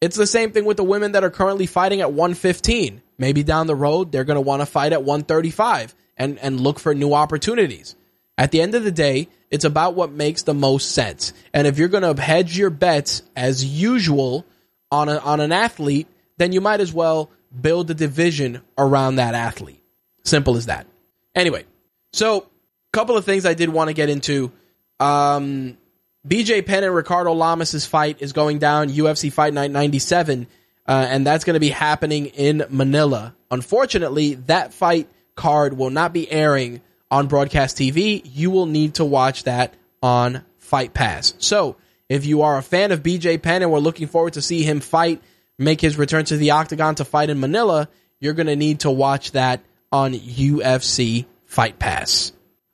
It's the same thing with the women that are currently fighting at 115. Maybe down the road, they're going to want to fight at 135 and, and look for new opportunities. At the end of the day, it's about what makes the most sense. And if you're going to hedge your bets as usual on a, on an athlete, then you might as well build a division around that athlete. Simple as that. Anyway, so a couple of things I did want to get into. Um, BJ Penn and Ricardo Lamas' fight is going down UFC Fight Night 97, uh, and that's going to be happening in Manila. Unfortunately, that fight card will not be airing on broadcast TV, you will need to watch that on Fight Pass. So, if you are a fan of BJ Penn and we're looking forward to see him fight, make his return to the octagon to fight in Manila, you're going to need to watch that on UFC Fight Pass.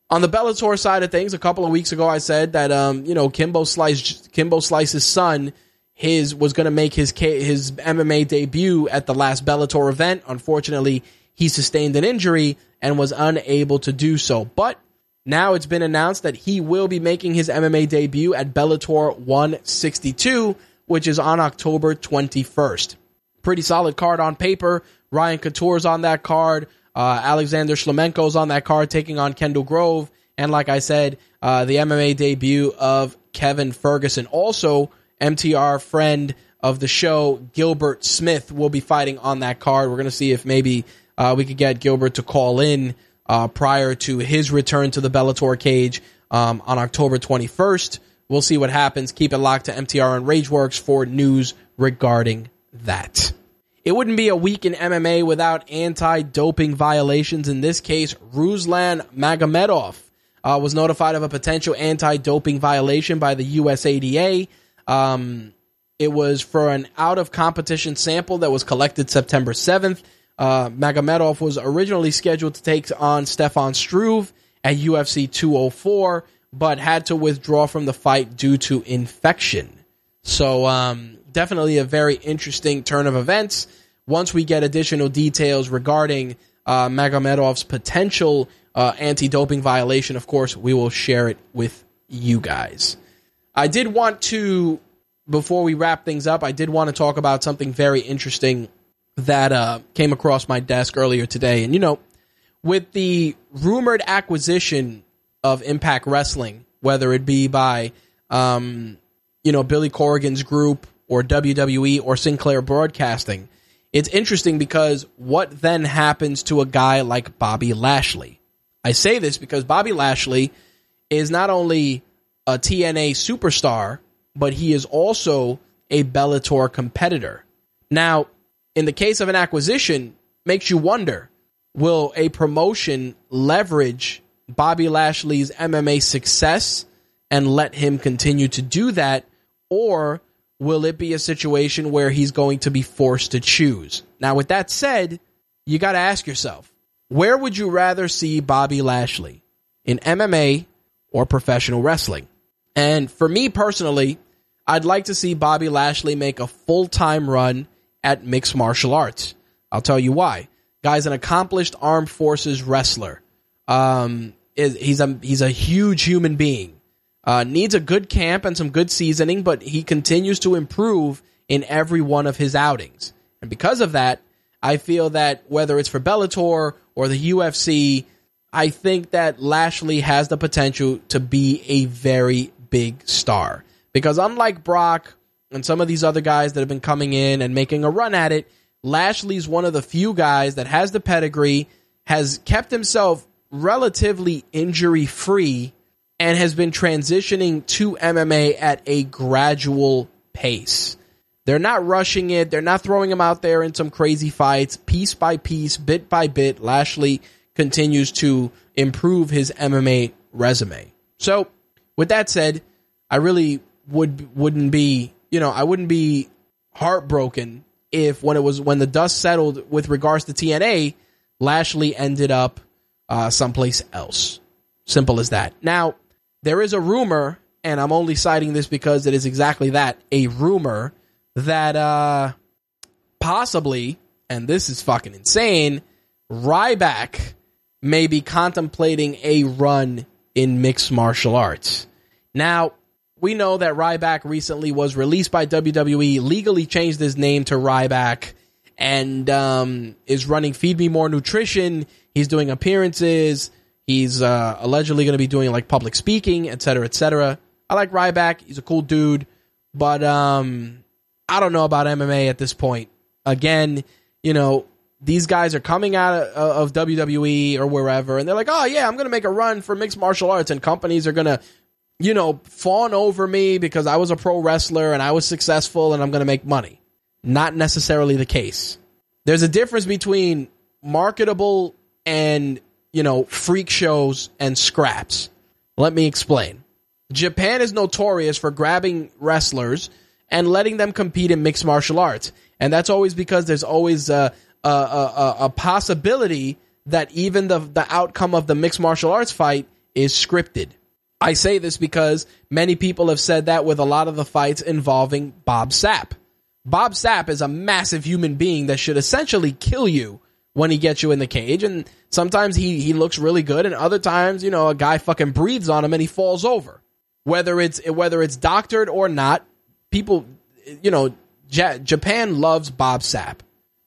On the Bellator side of things, a couple of weeks ago, I said that um, you know Kimbo Slice, Kimbo Slice's son, his was going to make his his MMA debut at the last Bellator event. Unfortunately, he sustained an injury and was unable to do so. But now it's been announced that he will be making his MMA debut at Bellator 162, which is on October 21st. Pretty solid card on paper. Ryan Couture's on that card. Uh, Alexander Shlemenko's on that card taking on Kendall Grove. And like I said, uh, the MMA debut of Kevin Ferguson. Also, MTR friend of the show, Gilbert Smith, will be fighting on that card. We're going to see if maybe uh, we could get Gilbert to call in uh, prior to his return to the Bellator cage um, on October 21st. We'll see what happens. Keep it locked to MTR and Rageworks for news regarding that. It wouldn't be a week in MMA without anti-doping violations. In this case, Ruslan Magomedov uh, was notified of a potential anti-doping violation by the USADA. Um, it was for an out-of-competition sample that was collected September 7th. Uh, Magomedov was originally scheduled to take on Stefan Struve at UFC 204, but had to withdraw from the fight due to infection. So, um, definitely a very interesting turn of events. Once we get additional details regarding uh, Magomedov's potential uh, anti doping violation, of course, we will share it with you guys. I did want to, before we wrap things up, I did want to talk about something very interesting that uh, came across my desk earlier today. And, you know, with the rumored acquisition of Impact Wrestling, whether it be by, um, you know, Billy Corgan's group or WWE or Sinclair Broadcasting, it's interesting because what then happens to a guy like Bobby Lashley? I say this because Bobby Lashley is not only a TNA superstar, but he is also a Bellator competitor. Now, in the case of an acquisition, makes you wonder will a promotion leverage Bobby Lashley's MMA success and let him continue to do that? Or will it be a situation where he's going to be forced to choose? Now, with that said, you got to ask yourself, where would you rather see Bobby Lashley? In MMA or professional wrestling? And for me personally, I'd like to see Bobby Lashley make a full time run at mixed martial arts. I'll tell you why. Guy's an accomplished armed forces wrestler. Um, he's a he's a huge human being. Uh, needs a good camp and some good seasoning, but he continues to improve in every one of his outings. And because of that, I feel that whether it's for Bellator or the UFC, I think that Lashley has the potential to be a very big star. Because unlike Brock and some of these other guys that have been coming in and making a run at it, Lashley's one of the few guys that has the pedigree, has kept himself relatively injury free and has been transitioning to MMA at a gradual pace. They're not rushing it. They're not throwing him out there in some crazy fights. Piece by piece, bit by bit, Lashley continues to improve his MMA resume. So, with that said, I really would wouldn't be, you know, I wouldn't be heartbroken if when it was when the dust settled with regards to TNA, Lashley ended up uh, someplace else. Simple as that. Now, there is a rumor, and I'm only citing this because it is exactly that a rumor that uh, possibly, and this is fucking insane, Ryback may be contemplating a run in mixed martial arts. Now, we know that Ryback recently was released by WWE, legally changed his name to Ryback, and um, is running Feed Me More Nutrition. He's doing appearances. He's uh, allegedly going to be doing like public speaking, etc., etc. I like Ryback. He's a cool dude, but um, I don't know about MMA at this point. Again, you know, these guys are coming out of, of WWE or wherever, and they're like, "Oh yeah, I'm going to make a run for mixed martial arts," and companies are going to, you know, fawn over me because I was a pro wrestler and I was successful and I'm going to make money. Not necessarily the case. There's a difference between marketable and you know, freak shows and scraps. Let me explain. Japan is notorious for grabbing wrestlers and letting them compete in mixed martial arts. And that's always because there's always a, a, a, a possibility that even the, the outcome of the mixed martial arts fight is scripted. I say this because many people have said that with a lot of the fights involving Bob Sapp. Bob Sapp is a massive human being that should essentially kill you when he gets you in the cage. And sometimes he, he looks really good. And other times, you know, a guy fucking breathes on him and he falls over. Whether it's, whether it's doctored or not, people, you know, J- Japan loves Bob Sapp.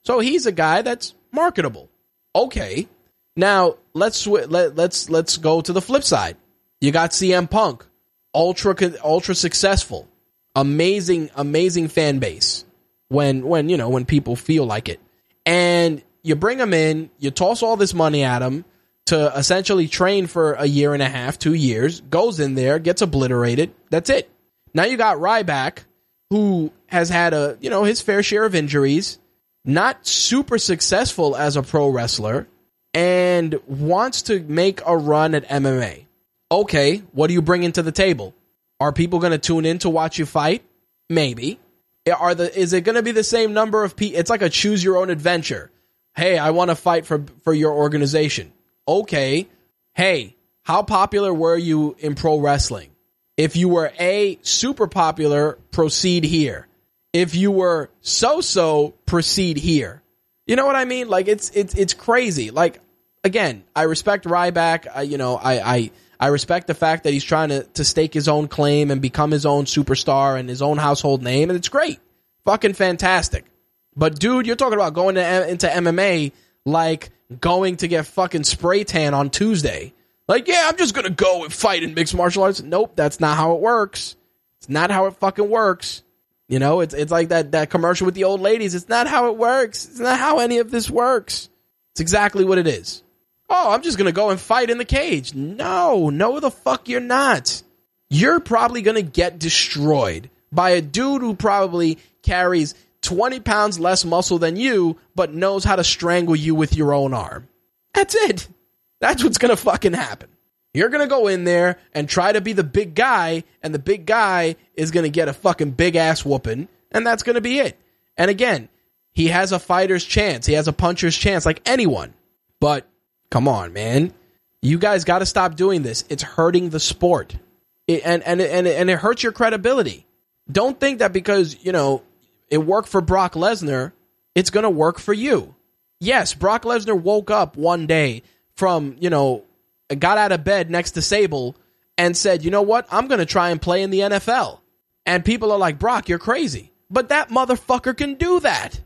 So he's a guy that's marketable. Okay. Now let's sw- let, let's let's go to the flip side. You got CM Punk, ultra ultra successful, amazing amazing fan base. When when you know when people feel like it, and you bring him in, you toss all this money at him to essentially train for a year and a half, two years, goes in there, gets obliterated. That's it. Now you got Ryback, who has had a, you know, his fair share of injuries, not super successful as a pro wrestler, and wants to make a run at MMA. Okay, what do you bring into the table? Are people going to tune in to watch you fight? Maybe. Eh, are the is it going to be the same number of people? It's like a choose your own adventure Hey, I want to fight for for your organization. Okay. Hey, how popular were you in pro wrestling? If you were a super popular, proceed here. If you were so so, proceed here. You know what I mean? Like it's it's it's crazy. Like again, I respect Ryback. I, you know, I I I respect the fact that he's trying to to stake his own claim and become his own superstar and his own household name, and it's great, fucking fantastic. But dude, you're talking about going to, into MMA like going to get fucking spray tan on Tuesday. Like, yeah, I'm just gonna go and fight in mixed martial arts. Nope, that's not how it works. It's not how it fucking works. You know, it's it's like that that commercial with the old ladies. It's not how it works. It's not how any of this works. It's exactly what it is. Oh, I'm just gonna go and fight in the cage. No, no, the fuck you're not. You're probably gonna get destroyed by a dude who probably carries 20 pounds less muscle than you, but knows how to strangle you with your own arm. That's it. That's what's going to fucking happen. You're going to go in there and try to be the big guy, and the big guy is going to get a fucking big ass whooping, and that's going to be it. And again, he has a fighter's chance. He has a puncher's chance, like anyone. But come on, man. You guys got to stop doing this. It's hurting the sport. It, and, and, and, and it hurts your credibility. Don't think that because, you know, it worked for Brock Lesnar, it's going to work for you. Yes, Brock Lesnar woke up one day from, you know, got out of bed next to Sable and said, you know what? I'm going to try and play in the NFL. And people are like, Brock, you're crazy. But that motherfucker can do that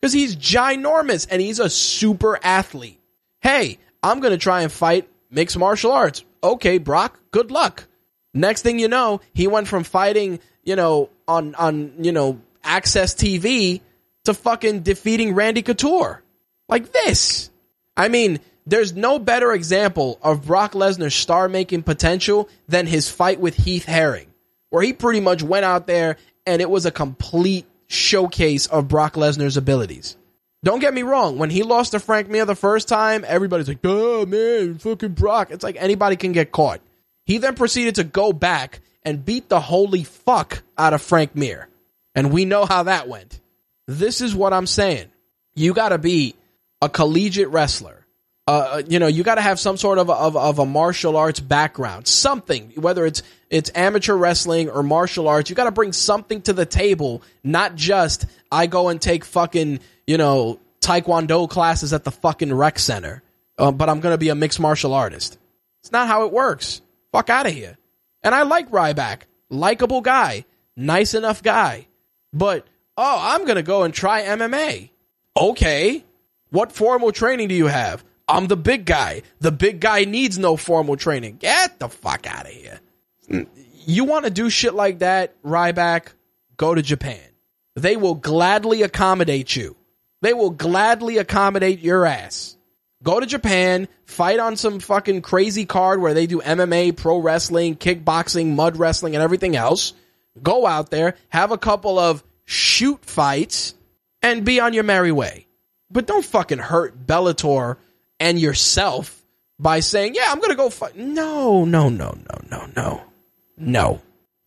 because he's ginormous and he's a super athlete. Hey, I'm going to try and fight mixed martial arts. Okay, Brock, good luck. Next thing you know, he went from fighting, you know, on, on, you know, Access TV to fucking defeating Randy Couture. Like this. I mean, there's no better example of Brock Lesnar's star making potential than his fight with Heath Herring, where he pretty much went out there and it was a complete showcase of Brock Lesnar's abilities. Don't get me wrong, when he lost to Frank Mir the first time, everybody's like, oh man, fucking Brock. It's like anybody can get caught. He then proceeded to go back and beat the holy fuck out of Frank Mir. And we know how that went. This is what I'm saying. You gotta be a collegiate wrestler uh, you know, you got to have some sort of of, of a martial arts background, something, whether it's it's amateur wrestling or martial arts. You got to bring something to the table, not just I go and take fucking you know taekwondo classes at the fucking rec center, uh, but I'm gonna be a mixed martial artist. It's not how it works. Fuck out of here. And I like Ryback, likable guy, nice enough guy, but oh, I'm gonna go and try MMA. Okay, what formal training do you have? I'm the big guy. The big guy needs no formal training. Get the fuck out of here. Mm. You want to do shit like that, Ryback? Go to Japan. They will gladly accommodate you. They will gladly accommodate your ass. Go to Japan, fight on some fucking crazy card where they do MMA, pro wrestling, kickboxing, mud wrestling, and everything else. Go out there, have a couple of shoot fights, and be on your merry way. But don't fucking hurt Bellator and yourself by saying, "Yeah, I'm going to go fight." No, no, no, no, no, no, no,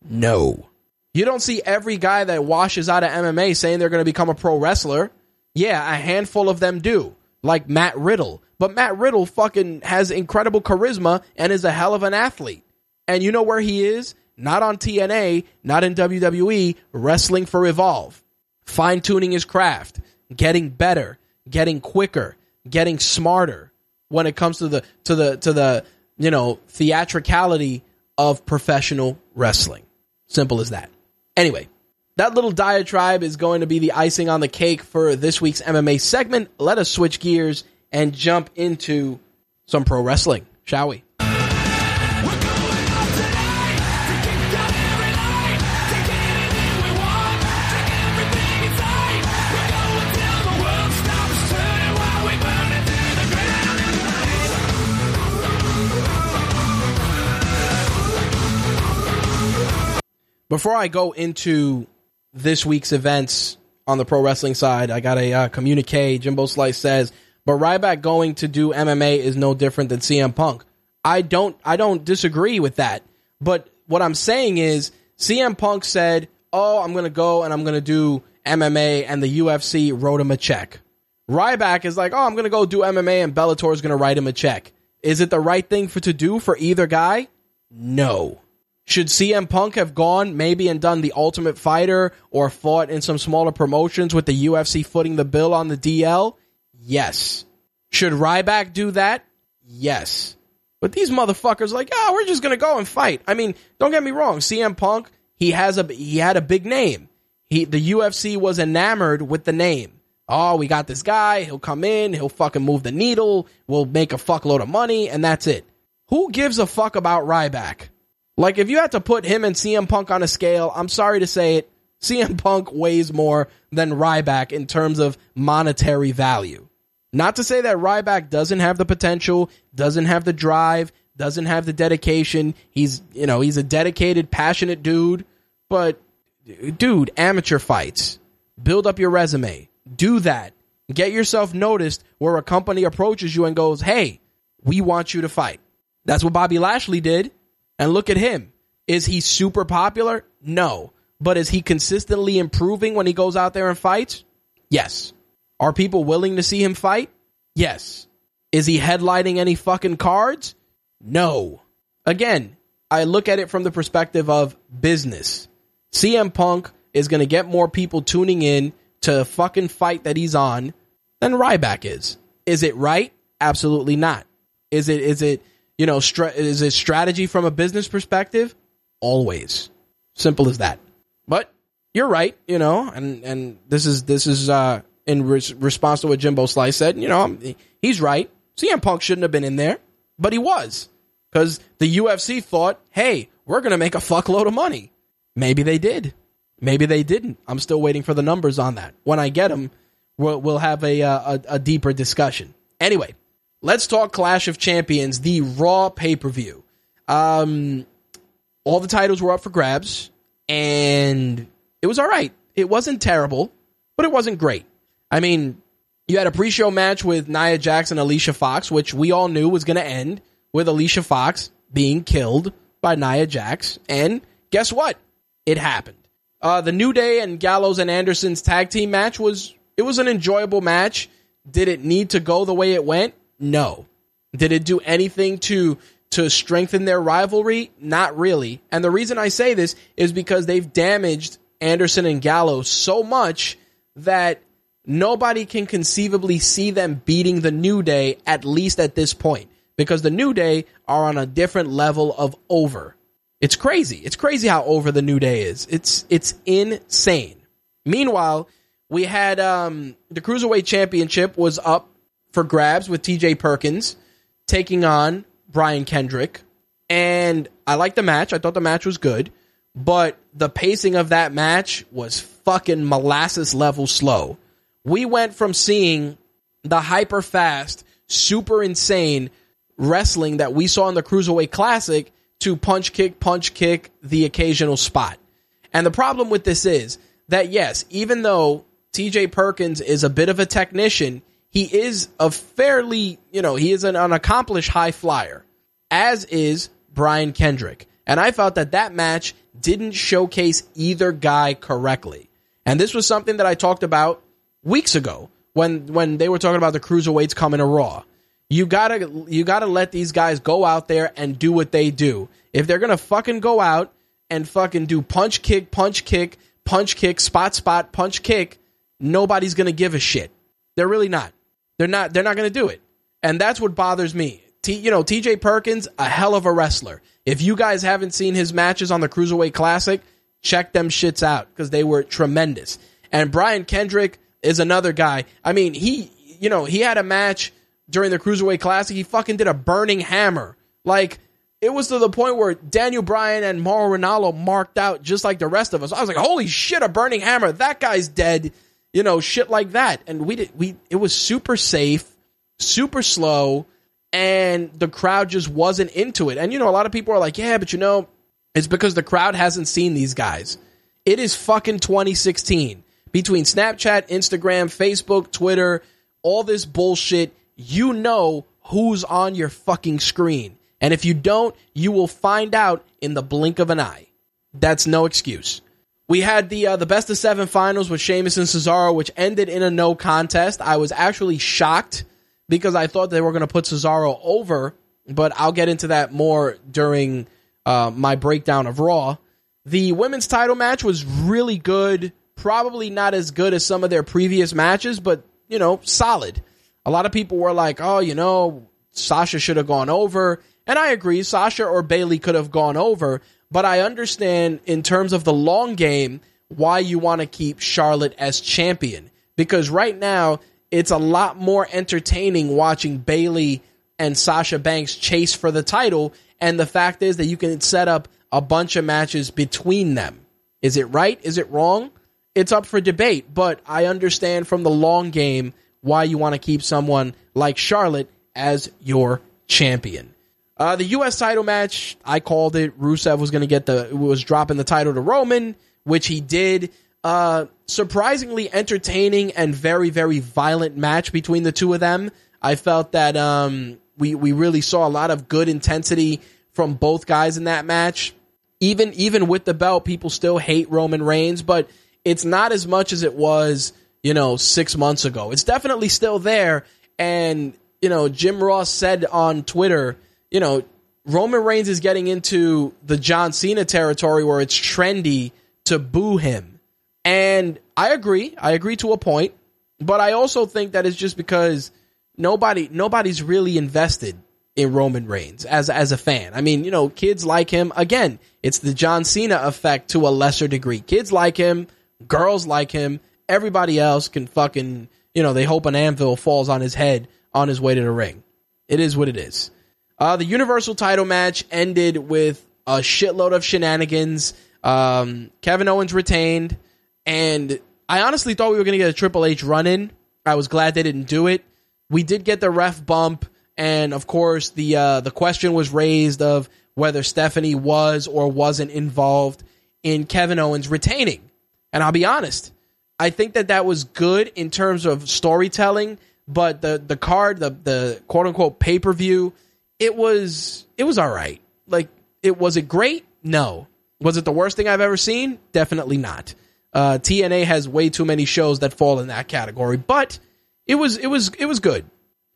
no. You don't see every guy that washes out of MMA saying they're going to become a pro wrestler. Yeah, a handful of them do, like Matt Riddle. But Matt Riddle fucking has incredible charisma and is a hell of an athlete. And you know where he is? Not on TNA, not in WWE, wrestling for Evolve. Fine tuning his craft, getting better, getting quicker, getting smarter when it comes to the to the to the you know theatricality of professional wrestling. Simple as that. Anyway, that little diatribe is going to be the icing on the cake for this week's MMA segment. Let us switch gears and jump into some pro wrestling, shall we? Before I go into this week's events on the pro wrestling side, I got a uh, communique. Jimbo Slice says, but Ryback going to do MMA is no different than CM Punk. I don't, I don't disagree with that. But what I'm saying is, CM Punk said, "Oh, I'm going to go and I'm going to do MMA," and the UFC wrote him a check. Ryback is like, "Oh, I'm going to go do MMA," and Bellator is going to write him a check. Is it the right thing for to do for either guy? No. Should CM Punk have gone maybe and done the Ultimate Fighter or fought in some smaller promotions with the UFC footing the bill on the DL? Yes. Should Ryback do that? Yes. But these motherfuckers like, oh, we're just gonna go and fight. I mean, don't get me wrong, CM Punk, he has a he had a big name. He the UFC was enamored with the name. Oh, we got this guy, he'll come in, he'll fucking move the needle, we'll make a fuckload of money, and that's it. Who gives a fuck about Ryback? Like, if you had to put him and CM Punk on a scale, I'm sorry to say it, CM Punk weighs more than Ryback in terms of monetary value. Not to say that Ryback doesn't have the potential, doesn't have the drive, doesn't have the dedication. He's, you know, he's a dedicated, passionate dude, but dude, amateur fights. Build up your resume. Do that. Get yourself noticed where a company approaches you and goes, "Hey, we want you to fight." That's what Bobby Lashley did. And look at him. Is he super popular? No. But is he consistently improving when he goes out there and fights? Yes. Are people willing to see him fight? Yes. Is he headlining any fucking cards? No. Again, I look at it from the perspective of business. CM Punk is going to get more people tuning in to fucking fight that he's on than Ryback is. Is it right? Absolutely not. Is it is it you know stra- is it strategy from a business perspective? Always. Simple as that. But you're right, you know, and and this is this is uh in res- response to what Jimbo Slice said. You know, he's right. CM Punk shouldn't have been in there, but he was because the UFC thought, hey, we're going to make a fuckload of money. Maybe they did. Maybe they didn't. I'm still waiting for the numbers on that. When I get them, we'll, we'll have a, uh, a, a deeper discussion. Anyway, let's talk Clash of Champions, the Raw pay per view. Um, all the titles were up for grabs, and it was all right. It wasn't terrible, but it wasn't great. I mean, you had a pre-show match with Nia Jax and Alicia Fox, which we all knew was going to end with Alicia Fox being killed by Nia Jax, and guess what? It happened. Uh, the New Day and Gallows and Anderson's tag team match was it was an enjoyable match. Did it need to go the way it went? No. Did it do anything to to strengthen their rivalry? Not really. And the reason I say this is because they've damaged Anderson and Gallo so much that nobody can conceivably see them beating the New Day, at least at this point, because the New Day are on a different level of over. It's crazy. It's crazy how over the New Day is. It's it's insane. Meanwhile, we had um, the Cruiserweight Championship was up for grabs with TJ Perkins taking on Brian Kendrick. And I liked the match. I thought the match was good. But the pacing of that match was fucking molasses level slow we went from seeing the hyper fast, super insane wrestling that we saw in the Cruiserweight Classic to punch kick, punch kick, the occasional spot. And the problem with this is that, yes, even though TJ Perkins is a bit of a technician, he is a fairly, you know, he is an, an accomplished high flyer, as is Brian Kendrick. And I felt that that match didn't showcase either guy correctly. And this was something that I talked about weeks ago when when they were talking about the cruiserweights coming to Raw. You gotta you gotta let these guys go out there and do what they do. If they're gonna fucking go out and fucking do punch kick, punch kick, punch kick, spot spot, punch kick, nobody's gonna give a shit. They're really not. They're not. They're not gonna do it. And that's what bothers me. T, you know, T.J. Perkins, a hell of a wrestler. If you guys haven't seen his matches on the Cruiserweight Classic, check them shits out because they were tremendous. And Brian Kendrick, is another guy. I mean, he, you know, he had a match during the Cruiserweight Classic. He fucking did a burning hammer. Like, it was to the point where Daniel Bryan and Mauro Ranallo marked out just like the rest of us. I was like, holy shit, a burning hammer. That guy's dead. You know, shit like that. And we did, we, it was super safe, super slow, and the crowd just wasn't into it. And, you know, a lot of people are like, yeah, but you know, it's because the crowd hasn't seen these guys. It is fucking 2016 between Snapchat, Instagram, Facebook, Twitter, all this bullshit, you know who's on your fucking screen. And if you don't, you will find out in the blink of an eye. That's no excuse. We had the uh, the best of seven finals with Sheamus and Cesaro, which ended in a no contest. I was actually shocked because I thought they were going to put Cesaro over, but I'll get into that more during uh, my breakdown of Raw. The women's title match was really good probably not as good as some of their previous matches, but you know, solid. A lot of people were like, "Oh, you know, Sasha should have gone over," and I agree. Sasha or Bayley could have gone over, but I understand in terms of the long game why you want to keep Charlotte as champion because right now it's a lot more entertaining watching Bayley and Sasha Banks chase for the title, and the fact is that you can set up a bunch of matches between them. Is it right? Is it wrong? it's up for debate, but I understand from the long game why you want to keep someone like Charlotte as your champion. Uh, the U.S. title match, I called it. Rusev was going to get the was dropping the title to Roman, which he did. Uh, surprisingly entertaining and very very violent match between the two of them. I felt that um, We we really saw a lot of good intensity from both guys in that match. Even even with the belt, people still hate Roman Reigns, but it's not as much as it was, you know, six months ago. It's definitely still there. And, you know, Jim Ross said on Twitter, you know, Roman Reigns is getting into the John Cena territory where it's trendy to boo him. And I agree. I agree to a point. But I also think that it's just because nobody nobody's really invested in Roman Reigns as as a fan. I mean, you know, kids like him. Again, it's the John Cena effect to a lesser degree. Kids like him, girls like him. Everybody else can fucking, you know, they hope an anvil falls on his head on his way to the ring. It is what it is. Uh, the Universal title match ended with a shitload of shenanigans. Um, Kevin Owens retained, and I honestly thought we were going to get a Triple H run in. I was glad they didn't do it. We did get the ref bump, and of course the uh, the question was raised of whether Stephanie was or wasn't involved in Kevin Owens retaining. And I'll be honest, I think that that was good in terms of storytelling, but the the card, the the quote unquote pay per view, it was it was all right. Like it was it great? No. Was it the worst thing I've ever seen? Definitely not. Uh, TNA has way too many shows that fall in that category, but it was it was it was good.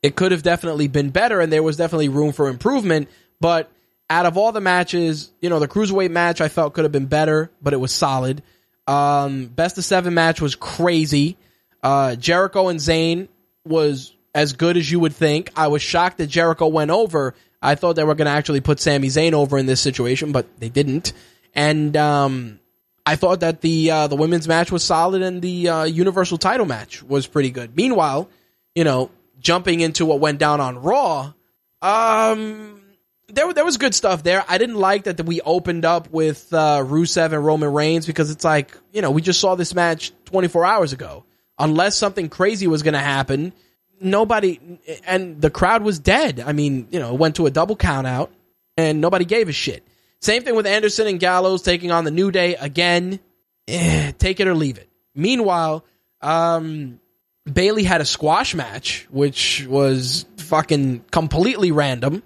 It could have definitely been better, and there was definitely room for improvement. But out of all the matches, you know, the cruiserweight match I felt could have been better, but it was solid. Um, best of seven match was crazy. Uh, Jericho and Zayn was as good as you would think. I was shocked that Jericho went over. I thought they were going to actually put Sami Zayn over in this situation, but they didn't. And um, I thought that the uh, the women's match was solid and the uh, Universal title match was pretty good. Meanwhile, you know, jumping into what went down on Raw, um, there there was good stuff there. I didn't like that we opened up with uh, Rusev and Roman Reigns because it's like you know we just saw this match 24 hours ago. Unless something crazy was going to happen, nobody and the crowd was dead. I mean, you know, went to a double count out and nobody gave a shit. Same thing with Anderson and Gallows taking on the New Day again. Eh, take it or leave it. Meanwhile, um, Bayley had a squash match, which was fucking completely random.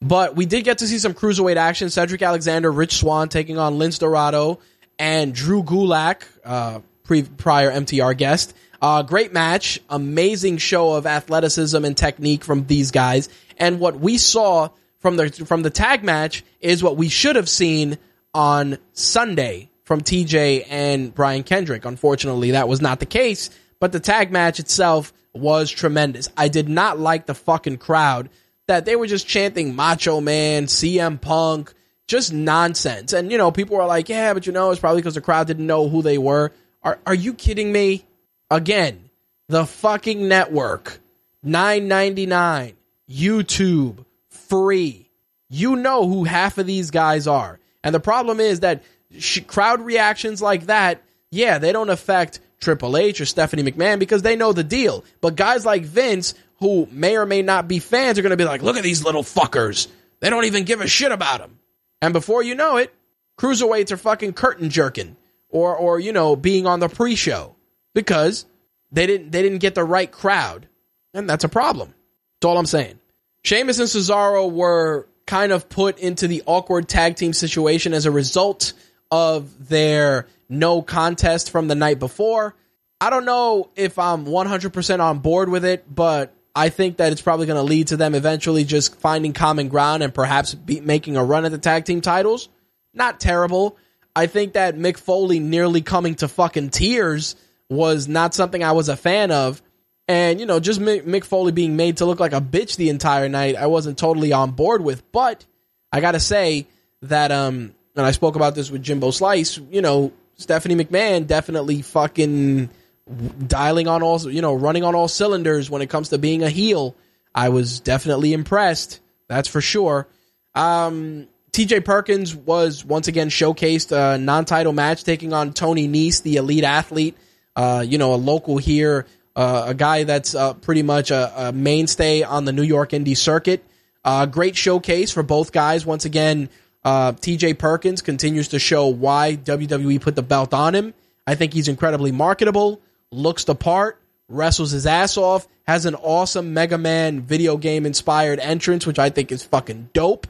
But we did get to see some cruiserweight action. Cedric Alexander, Rich Swann taking on Lince Dorado and Drew Gulak, uh, pre- prior MTR guest. Uh, great match, amazing show of athleticism and technique from these guys. And what we saw from the from the tag match is what we should have seen on Sunday from TJ and Brian Kendrick. Unfortunately, that was not the case, but the tag match itself was tremendous. I did not like the fucking crowd that they were just chanting Macho Man, CM Punk, just nonsense. And you know, people were like, "Yeah, but you know, it's probably because the crowd didn't know who they were." Are are you kidding me? Again, the fucking network, nine ninety nine, YouTube, free. You know who half of these guys are, and the problem is that sh- crowd reactions like that, yeah, they don't affect Triple H or Stephanie McMahon because they know the deal. But guys like Vince, who may or may not be fans, are going to be like, "Look at these little fuckers. They don't even give a shit about them." And before you know it, cruiserweights are fucking curtain jerking or or you know being on the pre-show because they didn't they didn't get the right crowd, and that's a problem. That's all I'm saying. Sheamus and Cesaro were kind of put into the awkward tag team situation as a result of their no contest from the night before. I don't know if I'm 100% on board with it, but I think that it's probably going to lead to them eventually just finding common ground and perhaps making a run at the tag team titles. Not terrible. I think that Mick Foley nearly coming to fucking tears was not something I was a fan of. And, you know, just Mick Foley being made to look like a bitch the entire night, I wasn't totally on board with. But I got to say that, um, and I spoke about this with Jimbo Slice, you know, Stephanie McMahon definitely fucking dialing on all, you know, running on all cylinders when it comes to being a heel. I was definitely impressed. That's for sure. Um, TJ Perkins was once again showcased a non title match taking on Tony Nese, the elite athlete uh, you know, a local here, uh, a guy that's uh, pretty much a, a, mainstay on the New York indie circuit. Uh, great showcase for both guys. Once again, uh, TJ Perkins continues to show why WWE put the belt on him. I think he's incredibly marketable, looks the part, wrestles his ass off, has an awesome Mega Man video game inspired entrance, which I think is fucking dope.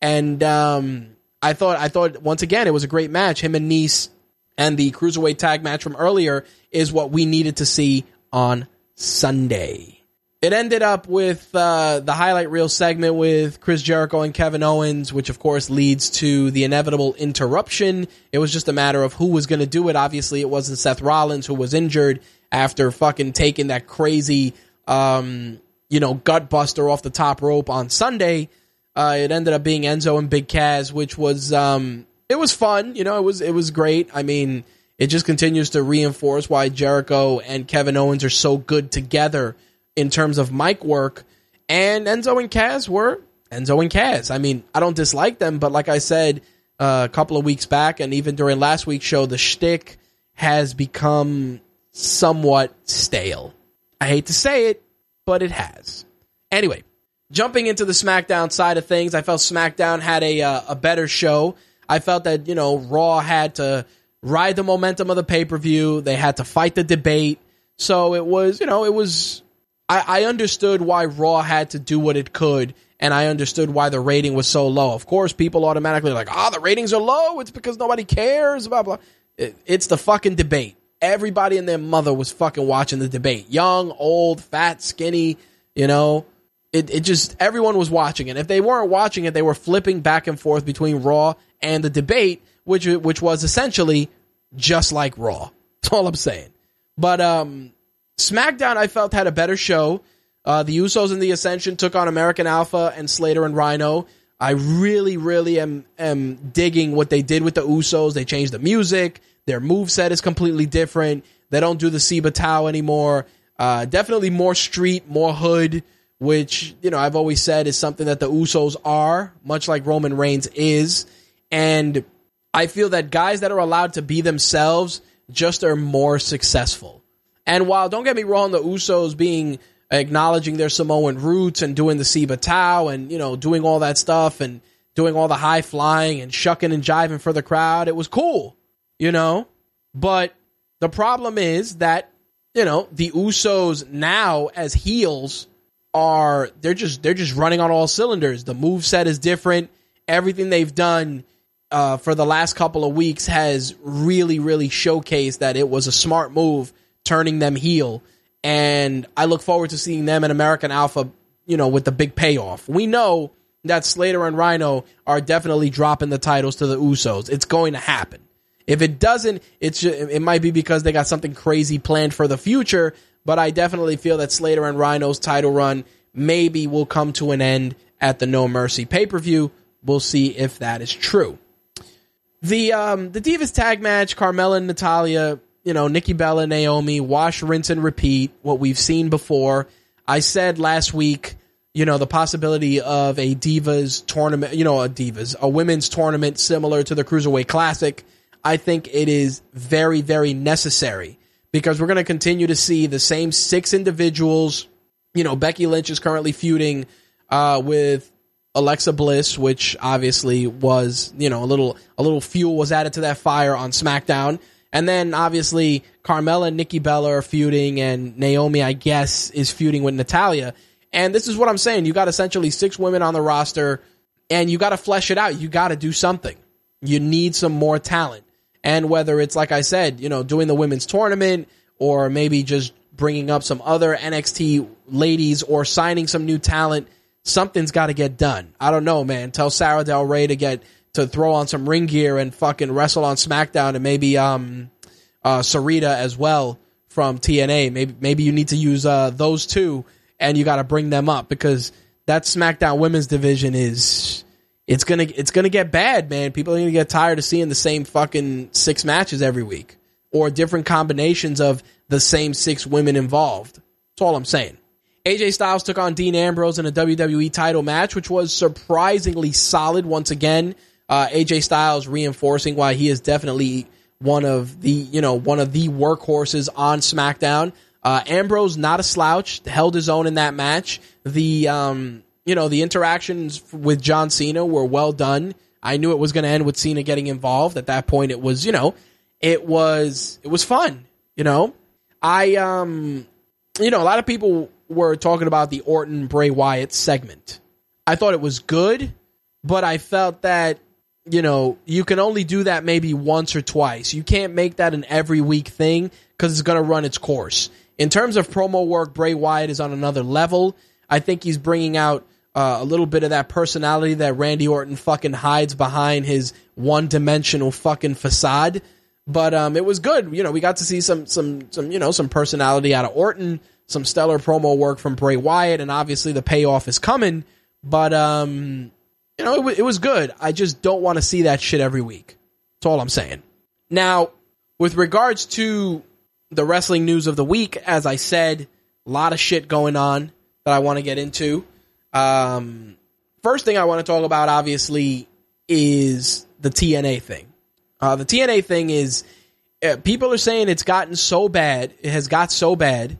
And um, I thought, I thought once again, it was a great match. Him and Nese and the cruiserweight tag match from earlier is what we needed to see on Sunday. It ended up with uh, the highlight reel segment with Chris Jericho and Kevin Owens, which of course leads to the inevitable interruption. It was just a matter of who was going to do it. Obviously, it wasn't Seth Rollins who was injured after fucking taking that crazy, um, you know, gut buster off the top rope on Sunday. Uh, it ended up being Enzo and Big Cass, which was um, it was fun. You know, it was it was great. I mean, it just continues to reinforce why Jericho and Kevin Owens are so good together in terms of mic work. And Enzo and Cass were Enzo and Cass. I mean, I don't dislike them, but like I said uh, a couple of weeks back, and even during last week's show, the shtick has become somewhat stale. I hate to say it, but it has. Anyway, jumping into the SmackDown side of things, I felt SmackDown had a uh, a better show. I felt that you know Raw had to ride the momentum of the pay per view. They had to fight the debate. So it was, you know, it was I, I understood why Raw had to do what it could, and I understood why the rating was so low. Of course, people automatically like, ah, oh, the ratings are low. It's because nobody cares. Blah blah. It, it's the fucking debate. Everybody and their mother was fucking watching the debate. Young, old, fat, skinny. You know, it it just everyone was watching it. If they weren't watching it, they were flipping back and forth between Raw and the debate, which which was essentially just like Raw. <laughs> That's all I'm saying. But um, SmackDown, I felt, had a better show. Uh, the Usos and the Ascension took on American Alpha and Slater and Rhino. I really, really am am digging what they did with the Usos. They changed the music. Their move set is completely different. They don't do the Siva Tau anymore. Uh, definitely more street, more hood, which you know I've always said is something that the Usos are, much like Roman Reigns is. And I feel that guys that are allowed to be themselves just are more successful. And while don't get me wrong, the Usos being acknowledging their Samoan roots and doing the Siva Tau and you know doing all that stuff and doing all the high flying and shucking and jiving for the crowd, it was cool, you know. But the problem is that you know the Usos now as heels are they're just they're just running on all cylinders. The move set is different. Everything they've done uh, for the last couple of weeks has really really showcased that it was a smart move turning them heel. And I look forward to seeing them in American Alpha, you know, with the big payoff. We know that Slater and Rhino are definitely dropping the titles to the Usos. It's going to happen. If it doesn't, it's it might be because they got something crazy planned for the future. But I definitely feel that Slater and Rhino's title run maybe will come to an end at the No Mercy pay per view. We'll see if that is true. The um the Divas tag match, Carmella and Natalya, you know, Nikki Bella, Naomi, wash, rinse, and repeat what we've seen before. I said last week, you know, the possibility of a Divas tournament, you know, a Divas, a women's tournament similar to the Cruiserweight Classic. I think it is very, very necessary because we're going to continue to see the same six individuals. You know, Becky Lynch is currently feuding uh, with Alexa Bliss, which obviously was, you know, a little a little fuel was added to that fire on SmackDown. And then obviously Carmella and Nikki Bella are feuding, and Naomi, I guess, is feuding with Natalya. And this is what I'm saying. You got essentially six women on the roster, and you got to flesh it out. You got to do something. You need some more talent. And whether it's, like I said, you know, doing the women's tournament or maybe just bringing up some other NXT ladies or signing some new talent, something's got to get done. I don't know, man. Tell Sarah Del Rey to get to throw on some ring gear and fucking wrestle on SmackDown and maybe um uh Sarita as well from TNA. Maybe maybe you need to use uh those two and you got to bring them up because that SmackDown women's division is it's to it's to get bad, man. People are to get tired of seeing the same fucking six matches every week or different combinations of the same six women involved. That's all I'm saying. AJ Styles took on Dean Ambrose in a WWE title match, which was surprisingly solid once again. Uh, AJ Styles reinforcing why he is definitely one of the you know one of the workhorses on SmackDown. Uh, Ambrose not a slouch, held his own in that match. The um, you know the interactions with John Cena were well done. I knew it was going to end with Cena getting involved. At that point, it was you know it was it was fun. You know, I um you know, a lot of people were talking about the Orton Bray Wyatt segment. I thought it was good, but I felt that you know you can only do that maybe once or twice. You can't make that an every week thing because it's going to run its course. In terms of promo work, Bray Wyatt is on another level. I think he's bringing out uh, a little bit of that personality that Randy Orton fucking hides behind his one dimensional fucking facade. But um, it was good. You know, we got to see some some some you know some personality out of Orton, some stellar promo work from Bray Wyatt, and obviously the payoff is coming. But um, you know, it, w- it was good. I just don't want to see that shit every week. That's all I'm saying. Now, with regards to the wrestling news of the week, as I said, a lot of shit going on that I want to get into. Um, first thing I want to talk about, obviously, is the TNA thing. Uh, the TNA thing is uh, people are saying it's gotten so bad, it has got so bad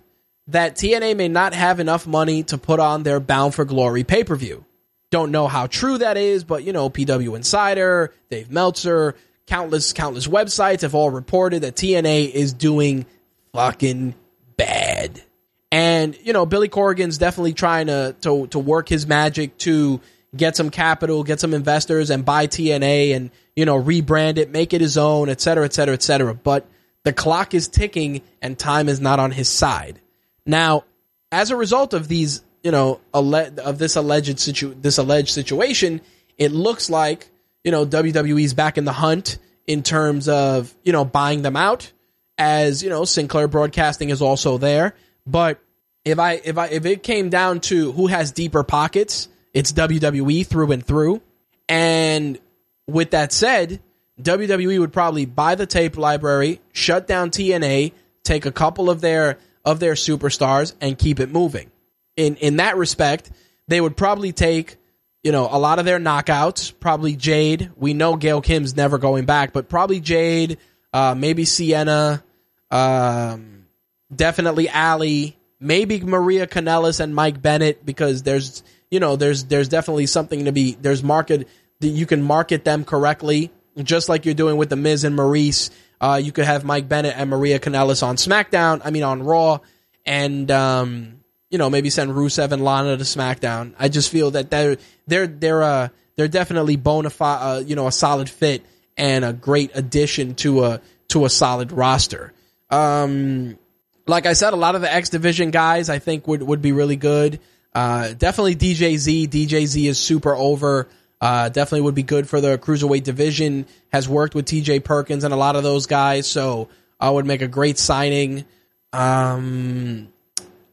that TNA may not have enough money to put on their Bound for Glory pay per view. Don't know how true that is, but you know, PW Insider, Dave Meltzer, countless countless websites have all reported that TNA is doing fucking bad. And you know, Billy Corgan's definitely trying to to to work his magic to get some capital, get some investors, and buy TNA and you know rebrand it, make it his own, et cetera, et cetera, et cetera. But the clock is ticking, and time is not on his side. Now, as a result of these, you know, of this alleged situ- this alleged situation, it looks like you know WWE's back in the hunt in terms of you know buying them out. As you know, Sinclair Broadcasting is also there. But if I if I if it came down to who has deeper pockets, it's WWE through and through. And with that said, WWE would probably buy the tape library, shut down TNA, take a couple of their of their superstars and keep it moving. In in that respect, they would probably take, you know, a lot of their knockouts, probably Jade. We know Gail Kim's never going back, but probably Jade, uh, maybe Sienna, um, definitely Allie, maybe Maria Kanellis and Mike Bennett because there's you know, there's there's definitely something to be there's market that you can market them correctly, just like you're doing with the Miz and Maurice. Uh, you could have Mike Bennett and Maria Kanellis on SmackDown. I mean, on Raw, and um, you know, maybe send Rusev and Lana to SmackDown. I just feel that they're they're they're uh they're definitely bona fide, uh, you know, a solid fit and a great addition to a to a solid roster. Um, like I said, a lot of the X Division guys I think would would be really good. Uh, definitely DJZ. DJZ is super over. Uh, definitely would be good for the cruiserweight division. Has worked with TJ Perkins and a lot of those guys, so I would make a great signing. Um,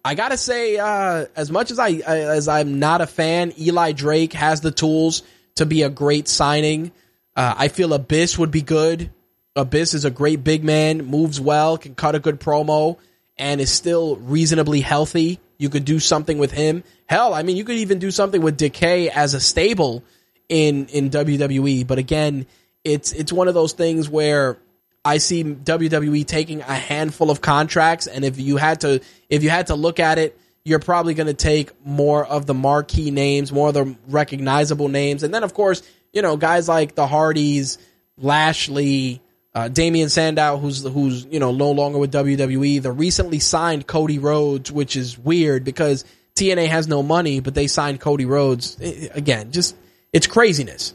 I gotta say, uh, as much as I as I'm not a fan, Eli Drake has the tools to be a great signing. Uh, I feel Abyss would be good. Abyss is a great big man, moves well, can cut a good promo, and is still reasonably healthy. You could do something with him. Hell, I mean, you could even do something with Decay as a stable in in WWE. But again, it's it's one of those things where I see WWE taking a handful of contracts, and if you had to if you had to look at it, you're probably going to take more of the marquee names, more of the recognizable names, and then of course, you know, guys like the Hardys, Lashley, uh, Damien Sandow, who's who's you know no longer with WWE, the recently signed Cody Rhodes, which is weird because TNA has no money, but they signed Cody Rhodes. Again, just it's craziness.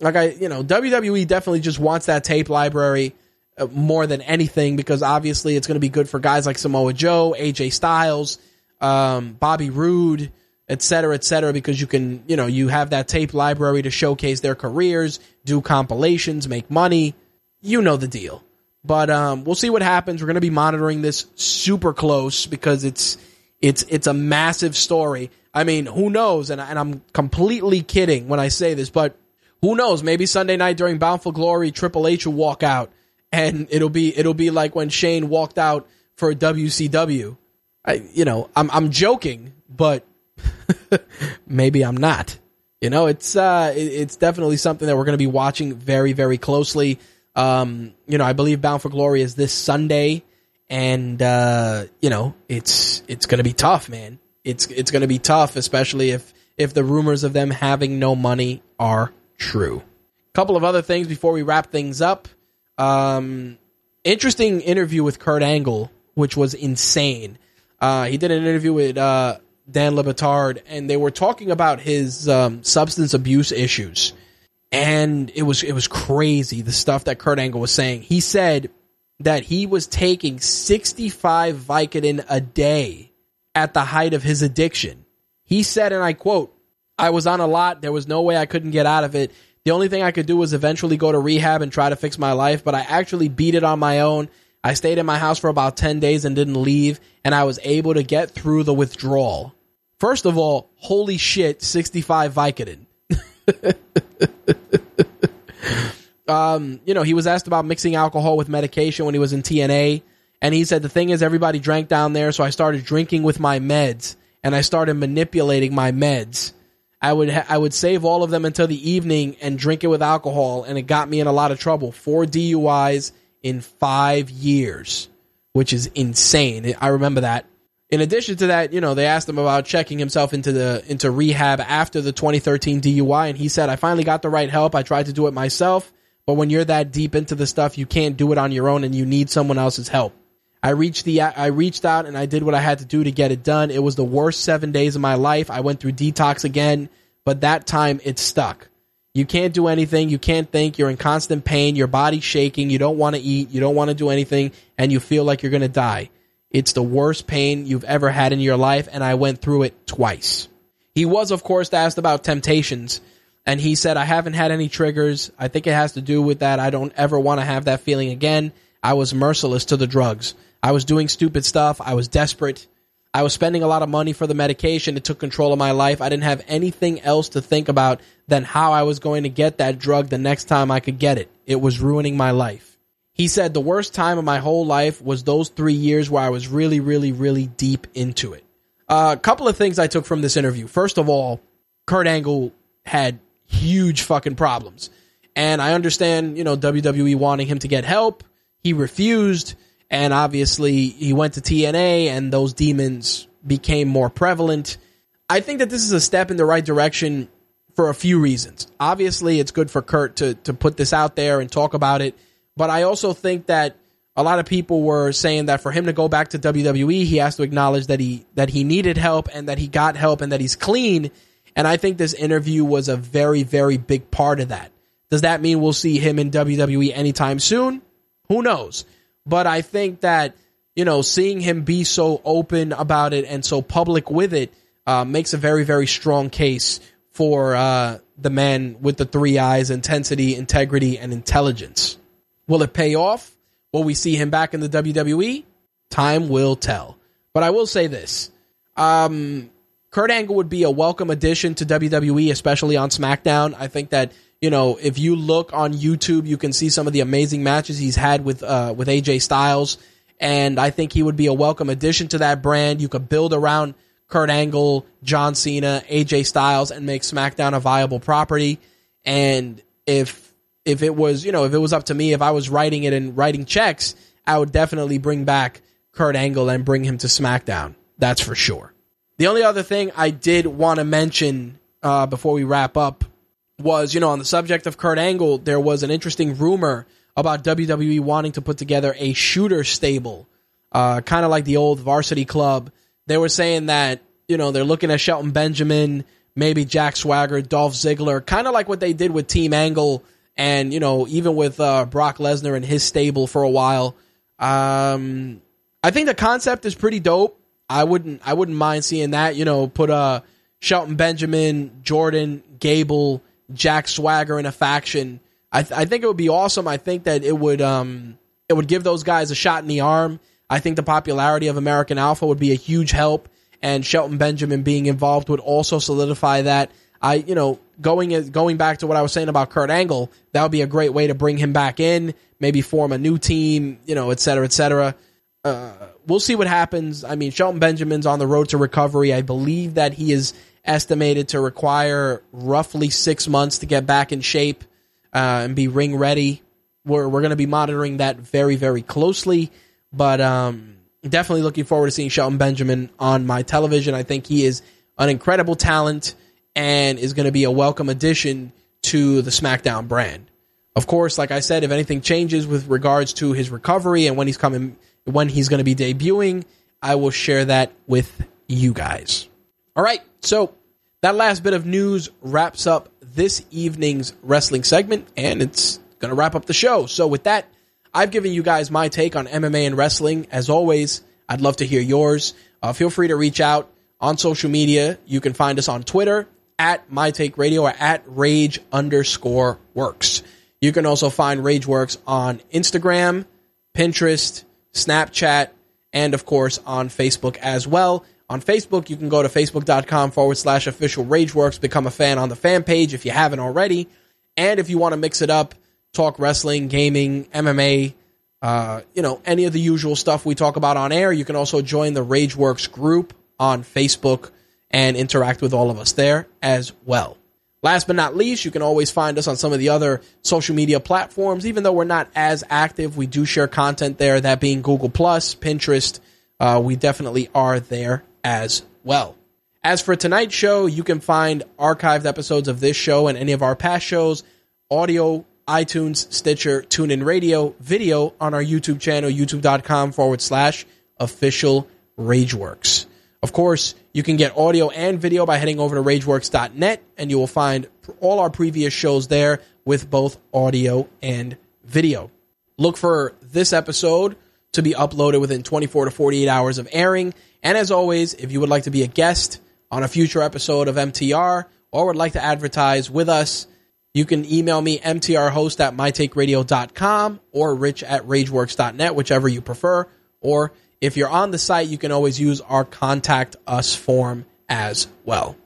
Like I, you know, WWE definitely just wants that tape library uh, more than anything because obviously it's going to be good for guys like Samoa Joe, AJ Styles, um, Bobby Roode, et cetera, et cetera, because you can, you know, you have that tape library to showcase their careers, do compilations, make money you know the deal. But um, we'll see what happens. We're going to be monitoring this super close because it's it's it's a massive story. I mean, who knows? And, and I'm completely kidding when I say this, but who knows? Maybe Sunday night during Bound for Glory, Triple H will walk out, and it'll be it'll be like when Shane walked out for WCW. I you know I'm I'm joking, but <laughs> maybe I'm not. You know, it's uh, it, it's definitely something that we're going to be watching very very closely. Um, you know, I believe Bound for Glory is this Sunday, and uh, you know, it's it's going to be tough, man. It's it's going to be tough, especially if if the rumors of them having no money are true. Couple of other things before we wrap things up. Um, interesting interview with Kurt Angle, which was insane. Uh, he did an interview with uh, Dan Le Batard, and they were talking about his um, substance abuse issues, and it was it was crazy the stuff that Kurt Angle was saying. He said that he was taking 65 Vicodin a day at the height of his addiction. He said, and I quote, I was on a lot. There was no way I couldn't get out of it. The only thing I could do was eventually go to rehab and try to fix my life, but I actually beat it on my own. I stayed in my house for about 10 days and didn't leave, and I was able to get through the withdrawal. First of all, holy shit, 65 Vicodin. <laughs> um, you know, he was asked about mixing alcohol with medication when he was in TNA, and he said the thing is everybody drank down there, so I started drinking with my meds, and I started manipulating my meds. I would ha- I would save all of them until the evening and drink it with alcohol, and it got me in a lot of trouble. Four DUIs in five years, which is insane. I remember that. In addition to that, you know, they asked him about checking himself into the into rehab after the 2013 DUI, and he said, "I finally got the right help. I tried to do it myself, but when you're that deep into the stuff, you can't do it on your own, and you need someone else's help." I reached the I reached out and I did what I had to do to get it done. It was the worst 7 days of my life. I went through detox again, but that time it stuck. You can't do anything, you can't think, you're in constant pain, your body's shaking, you don't want to eat, you don't want to do anything and you feel like you're going to die. It's the worst pain you've ever had in your life and I went through it twice. He was of course asked about temptations and he said I haven't had any triggers. I think it has to do with that I don't ever want to have that feeling again. I was merciless to the drugs. I was doing stupid stuff. I was desperate. I was spending a lot of money for the medication. It took control of my life. I didn't have anything else to think about than how I was going to get that drug the next time I could get it. It was ruining my life. He said the worst time of my whole life was those three years where I was really, really, really deep into it. A uh, couple of things I took from this interview. First of all, Kurt Angle had huge fucking problems. And I understand, you know, WWE wanting him to get help. He refused and obviously he went to TNA and those demons became more prevalent. I think that this is a step in the right direction for a few reasons. Obviously, it's good for Kurt to to put this out there and talk about it, but I also think that a lot of people were saying that for him to go back to WWE, he has to acknowledge that he that he needed help and that he got help and that he's clean. And I think this interview was a very very big part of that. Does that mean we'll see him in WWE anytime soon? Who knows? But I think that, you know, seeing him be so open about it and so public with it uh, makes a very, very strong case for uh, the man with the three eyes intensity, integrity, and intelligence. Will it pay off? Will we see him back in the WWE? Time will tell. But I will say this. Um, Kurt Angle would be a welcome addition to WWE, especially on SmackDown. I think that you know, if you look on YouTube, you can see some of the amazing matches he's had with uh, with AJ Styles, and I think he would be a welcome addition to that brand. You could build around Kurt Angle, John Cena, AJ Styles, and make SmackDown a viable property. And if if it was, you know, if it was up to me, if I was writing it and writing checks, I would definitely bring back Kurt Angle and bring him to SmackDown. That's for sure. The only other thing I did want to mention uh, before we wrap up was, you know, on the subject of Kurt Angle, there was an interesting rumor about WWE wanting to put together a shooter stable, uh, kind of like the old varsity club. They were saying that, you know, they're looking at Shelton Benjamin, maybe Jack Swagger, Dolph Ziggler, kind of like what they did with Team Angle and, you know, even with uh, Brock Lesnar and his stable for a while. Um, I think the concept is pretty dope. I wouldn't, I wouldn't mind seeing that, you know, put, uh, Shelton Benjamin, Jordan, Gable, Jack Swagger in a faction. I, th- I think it would be awesome. I think that it would um it would give those guys a shot in the arm. I think the popularity of American Alpha would be a huge help, and Shelton Benjamin being involved would also solidify that. I you know going going back to what I was saying about Kurt Angle, that would be a great way to bring him back in, maybe form a new team, you know, et cetera, et cetera. Uh, we'll see what happens. I mean, Shelton Benjamin's on the road to recovery. I believe that he is estimated to require roughly six months to get back in shape uh, and be ring ready. We're, we're going to be monitoring that very, very closely, but um, definitely looking forward to seeing Shelton Benjamin on my television. I think he is an incredible talent and is going to be a welcome addition to the SmackDown brand. Of course, like I said, if anything changes with regards to his recovery and when he's coming, when he's going to be debuting, I will share that with you guys. All right, so that last bit of news wraps up this evening's wrestling segment, and it's going to wrap up the show. So, with that, I've given you guys my take on MMA and wrestling. As always, I'd love to hear yours. Uh, feel free to reach out on social media. You can find us on Twitter at My Take Radio or at Rage underscore Works. You can also find Rageworks on Instagram, Pinterest, Snapchat, and of course on Facebook as well. On Facebook, you can go to facebook.com forward slash official Rageworks, become a fan on the fan page if you haven't already. And if you want to mix it up, talk wrestling, gaming, MMA, uh, you know, any of the usual stuff we talk about on air, you can also join the Rageworks group on Facebook and interact with all of us there as well. Last but not least, you can always find us on some of the other social media platforms. Even though we're not as active, we do share content there, that being Google Plus, Pinterest. Uh, we definitely are there as well. As for tonight's show, you can find archived episodes of this show and any of our past shows, audio, iTunes, Stitcher, TuneIn Radio, video on our YouTube channel, youtube.com forward slash official Rageworks. Of course, you can get audio and video by heading over to rageworks.net, and you will find all our previous shows there with both audio and video. Look for this episode to be uploaded within 24 to 48 hours of airing. And as always, if you would like to be a guest on a future episode of MTR or would like to advertise with us, you can email me mtrhost at mytakeradio.com or rich at rageworks.net, whichever you prefer. Or if you're on the site, you can always use our contact us form as well.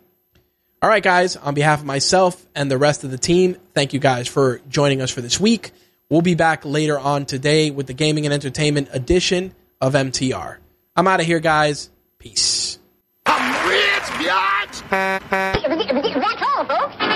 All right, guys, on behalf of myself and the rest of the team, thank you guys for joining us for this week. We'll be back later on today with the gaming and entertainment edition of MTR. I'm out of here, guys. Peace. I'm rich, biatch! That's all, folks.